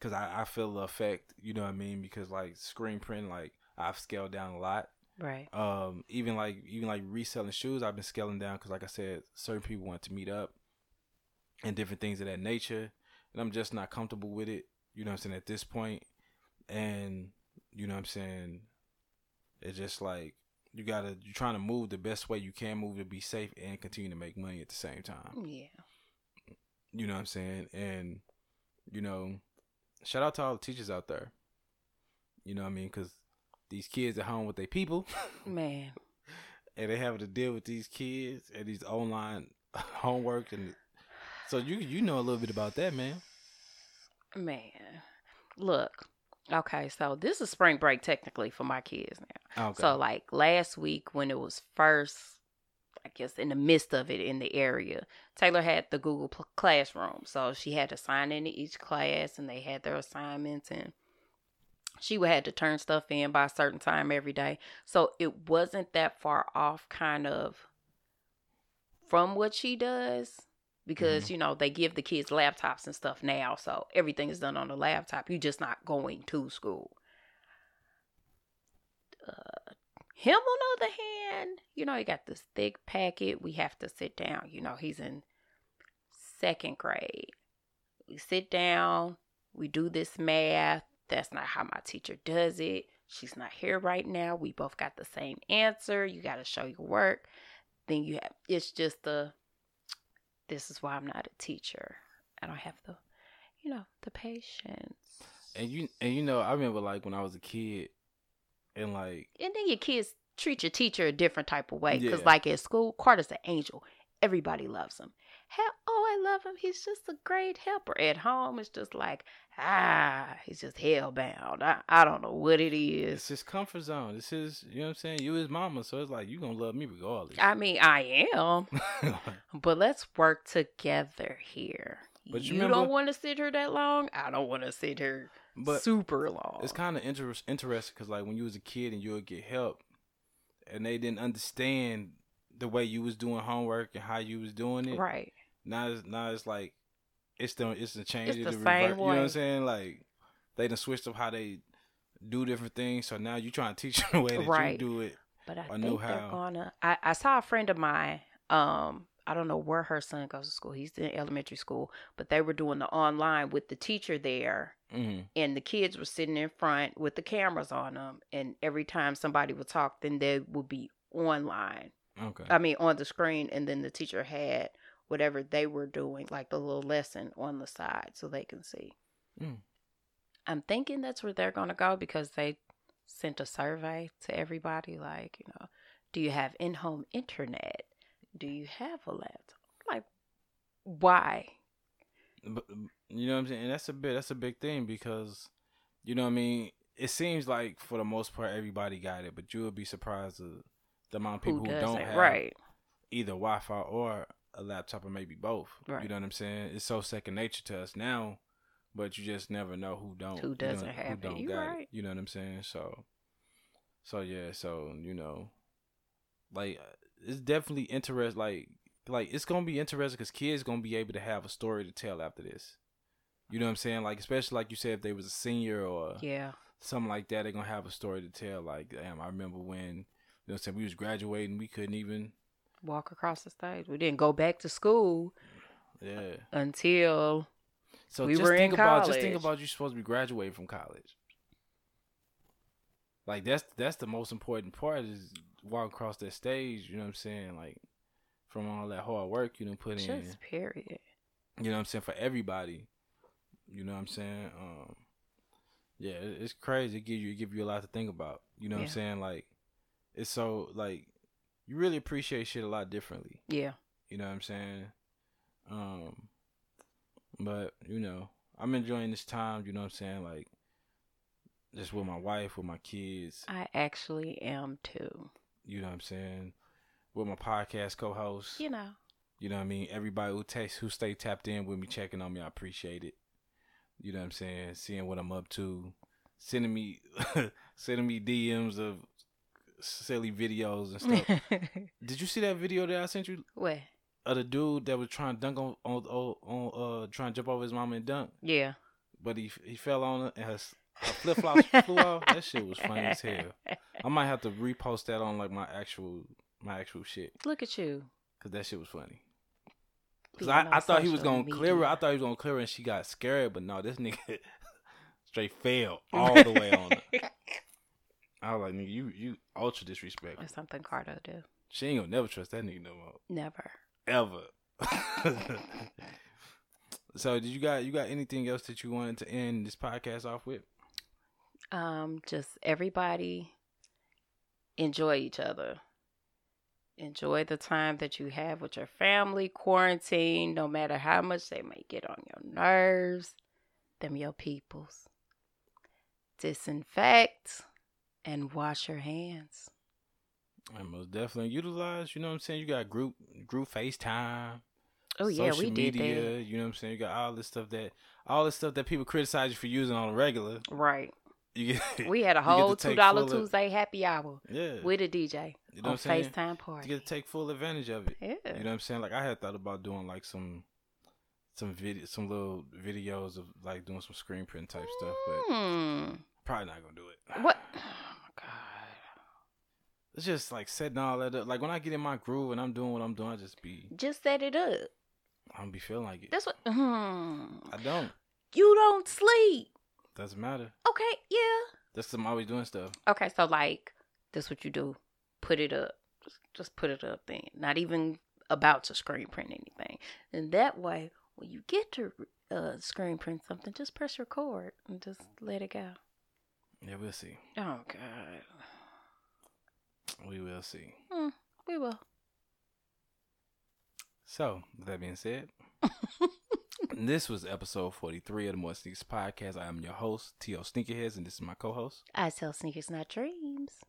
cuz I I feel the effect, you know what I mean? Because like screen print like I've scaled down a lot. Right. Um even like even like reselling shoes, I've been scaling down cuz like I said, certain people want to meet up and different things of that nature, and I'm just not comfortable with it, you know what I'm saying at this point. And you know what I'm saying? It's just like you gotta you're trying to move the best way you can move to be safe and continue to make money at the same time. Yeah. You know what I'm saying? And you know, shout out to all the teachers out there. You know what I mean? Because these kids at home with their people, Man. and they having to deal with these kids and these online homework, and so you you know a little bit about that, man. Man. Look. Okay, so this is spring break technically for my kids now. Okay. So like last week when it was first, I guess in the midst of it in the area, Taylor had the Google Pl- Classroom, so she had to sign into each class and they had their assignments and she would had to turn stuff in by a certain time every day. So it wasn't that far off, kind of from what she does. Because mm-hmm. you know they give the kids laptops and stuff now, so everything is done on the laptop. You're just not going to school uh, him on the other hand, you know, he got this thick packet. We have to sit down. You know, he's in second grade. We sit down, we do this math. That's not how my teacher does it. She's not here right now. We both got the same answer. You got to show your work. Then you have, it's just the, this is why I'm not a teacher. I don't have the, you know, the patience. And you and you know, I remember like when I was a kid, and like And then your kids treat your teacher a different type of way. Because, Yeah. like at school, Carter's an angel. Everybody loves him. Hell, oh, I love him. He's just a great helper. At home, it's just like, ah, he's just hellbound. I, I don't know what it is it's his comfort zone. This is you know what I'm saying. You his mama, so it's like you gonna love me regardless. I mean, I am, but let's work together here. But you you remember- don't want to sit here that long. I don't want to sit here but super long. it's kind of inter- interesting because like when you was a kid and you would get help, and they didn't understand the way you was doing homework and how you was doing it. right. Now it's now it's like it's the it's the change. It's the the same revert, You know what. I'm saying? Like they done switched up how they do different things. So now you trying to teach them the way that Right. you do it. But I think they're how. gonna. I, I saw a friend of mine. Um, I don't know where her son goes to school. He's in elementary school, but they were doing the online with the teacher there, hmm and the kids were sitting in front with the cameras on them. And every time somebody would talk, then they would be online. Okay. I mean, on the screen, and then the teacher had whatever they were doing, like the little lesson on the side, so they can see. Mm. I'm thinking that's where they're gonna go because they sent a survey to everybody, like you know, do you have in-home internet? Do you have a laptop? Like, why? But you know what I'm saying? And that's a bit that's a big thing because you know what I mean. It seems like for the most part everybody got it, but you would be surprised the, the amount of people who, Who don't have Right. either Wi-Fi or a laptop or maybe both. Right. You know what I'm saying? It's so second nature to us now, but you just never know who don't. Who doesn't know, have who it. don't You got right. it. You know what I'm saying? So, so yeah. So you know, like uh, it's definitely interest. Like, like it's gonna be interesting because kids gonna be able to have a story to tell after this. You know what I'm saying? Like, especially like you said, if they was a senior or Yeah. something like that, they're gonna have a story to tell. Like, damn, I remember when you know, what I'm saying we was graduating, we couldn't even. Walk across the stage. We didn't go back to school Yeah. until So We just were in think about just think about you supposed to be graduating from college. Like that's that's the most important part is walk across that stage. You know what I'm saying? Like from all that hard work you done put in. just period. You know what I'm saying for everybody. You know what I'm saying? Um, yeah, it's crazy. It give you it give you a lot to think about. You know what I'm saying? Like it's so like you really appreciate shit a lot differently. Yeah. You know what I'm saying? Um, but you know, I'm enjoying this time. You know what I'm saying? Like, just with my wife, with my kids. I actually am too. You know what I'm saying? With my podcast co-host. You know. You know what I mean? Everybody who takes who stay tapped in with me, checking on me, I appreciate it. You know what I'm saying? Seeing what I'm up to, sending me sending me DMs of silly videos and stuff. Did you see that video that I sent you what? of the dude that was trying to dunk on on, on, on uh trying to jump over his mama and dunk, Yeah. but he he fell on it and her, her flip flops flew off. That shit was funny as hell. I might have to repost that on like my actual my actual shit Look at you. because that shit was funny. Cause I, I thought he was gonna clear her. I thought he was gonna clear her, and she got scared. But no, this nigga straight fell all the way on her. I was like, nigga, you you ultra disrespectful. That's something Cardo do. She ain't gonna never trust that nigga no more. Never. ever. so, did you got you got anything else that you wanted to end this podcast off with? Um, just everybody enjoy each other. Enjoy the time that you have with your family, quarantine, no matter how much they may get on your nerves. Them your peoples. Disinfect and wash your hands. And most definitely utilize. You know what I'm saying? You got group group FaceTime. Oh yeah, we did media, that. You know what I'm saying? You got all this stuff that all this stuff that people criticize you for using on a regular. Right. Get We had a you get to whole two dollar Tuesday happy hour yeah. with a DJ you know on what I'm saying? FaceTime You get to take full advantage of it. Yeah. You know what I'm saying? Like I had thought about doing like some some video some little videos of like doing some screen print type stuff, but Hmm. probably not gonna do it. What? Oh my god. It's just like setting all that up. Like when I get in my groove and I'm doing what I'm doing, I just be Just set it up. I don't be feeling like it. That's what. Hmm. I don't. You don't sleep. Doesn't matter. Okay, yeah. That's I'm always doing stuff. Okay, so like this what you do. Put it up. Just just put it up then. Not even about to screen print anything. And that way when you get to uh screen print something, just press record and just let it go. Yeah, we'll see. Oh god. We will see. Hmm, we will. So, with that being said, this was episode 43 of the More Sneakers Podcast. I am your host, T.O. Sneakerheads, and this is my co host. I sell sneakers, not dreams.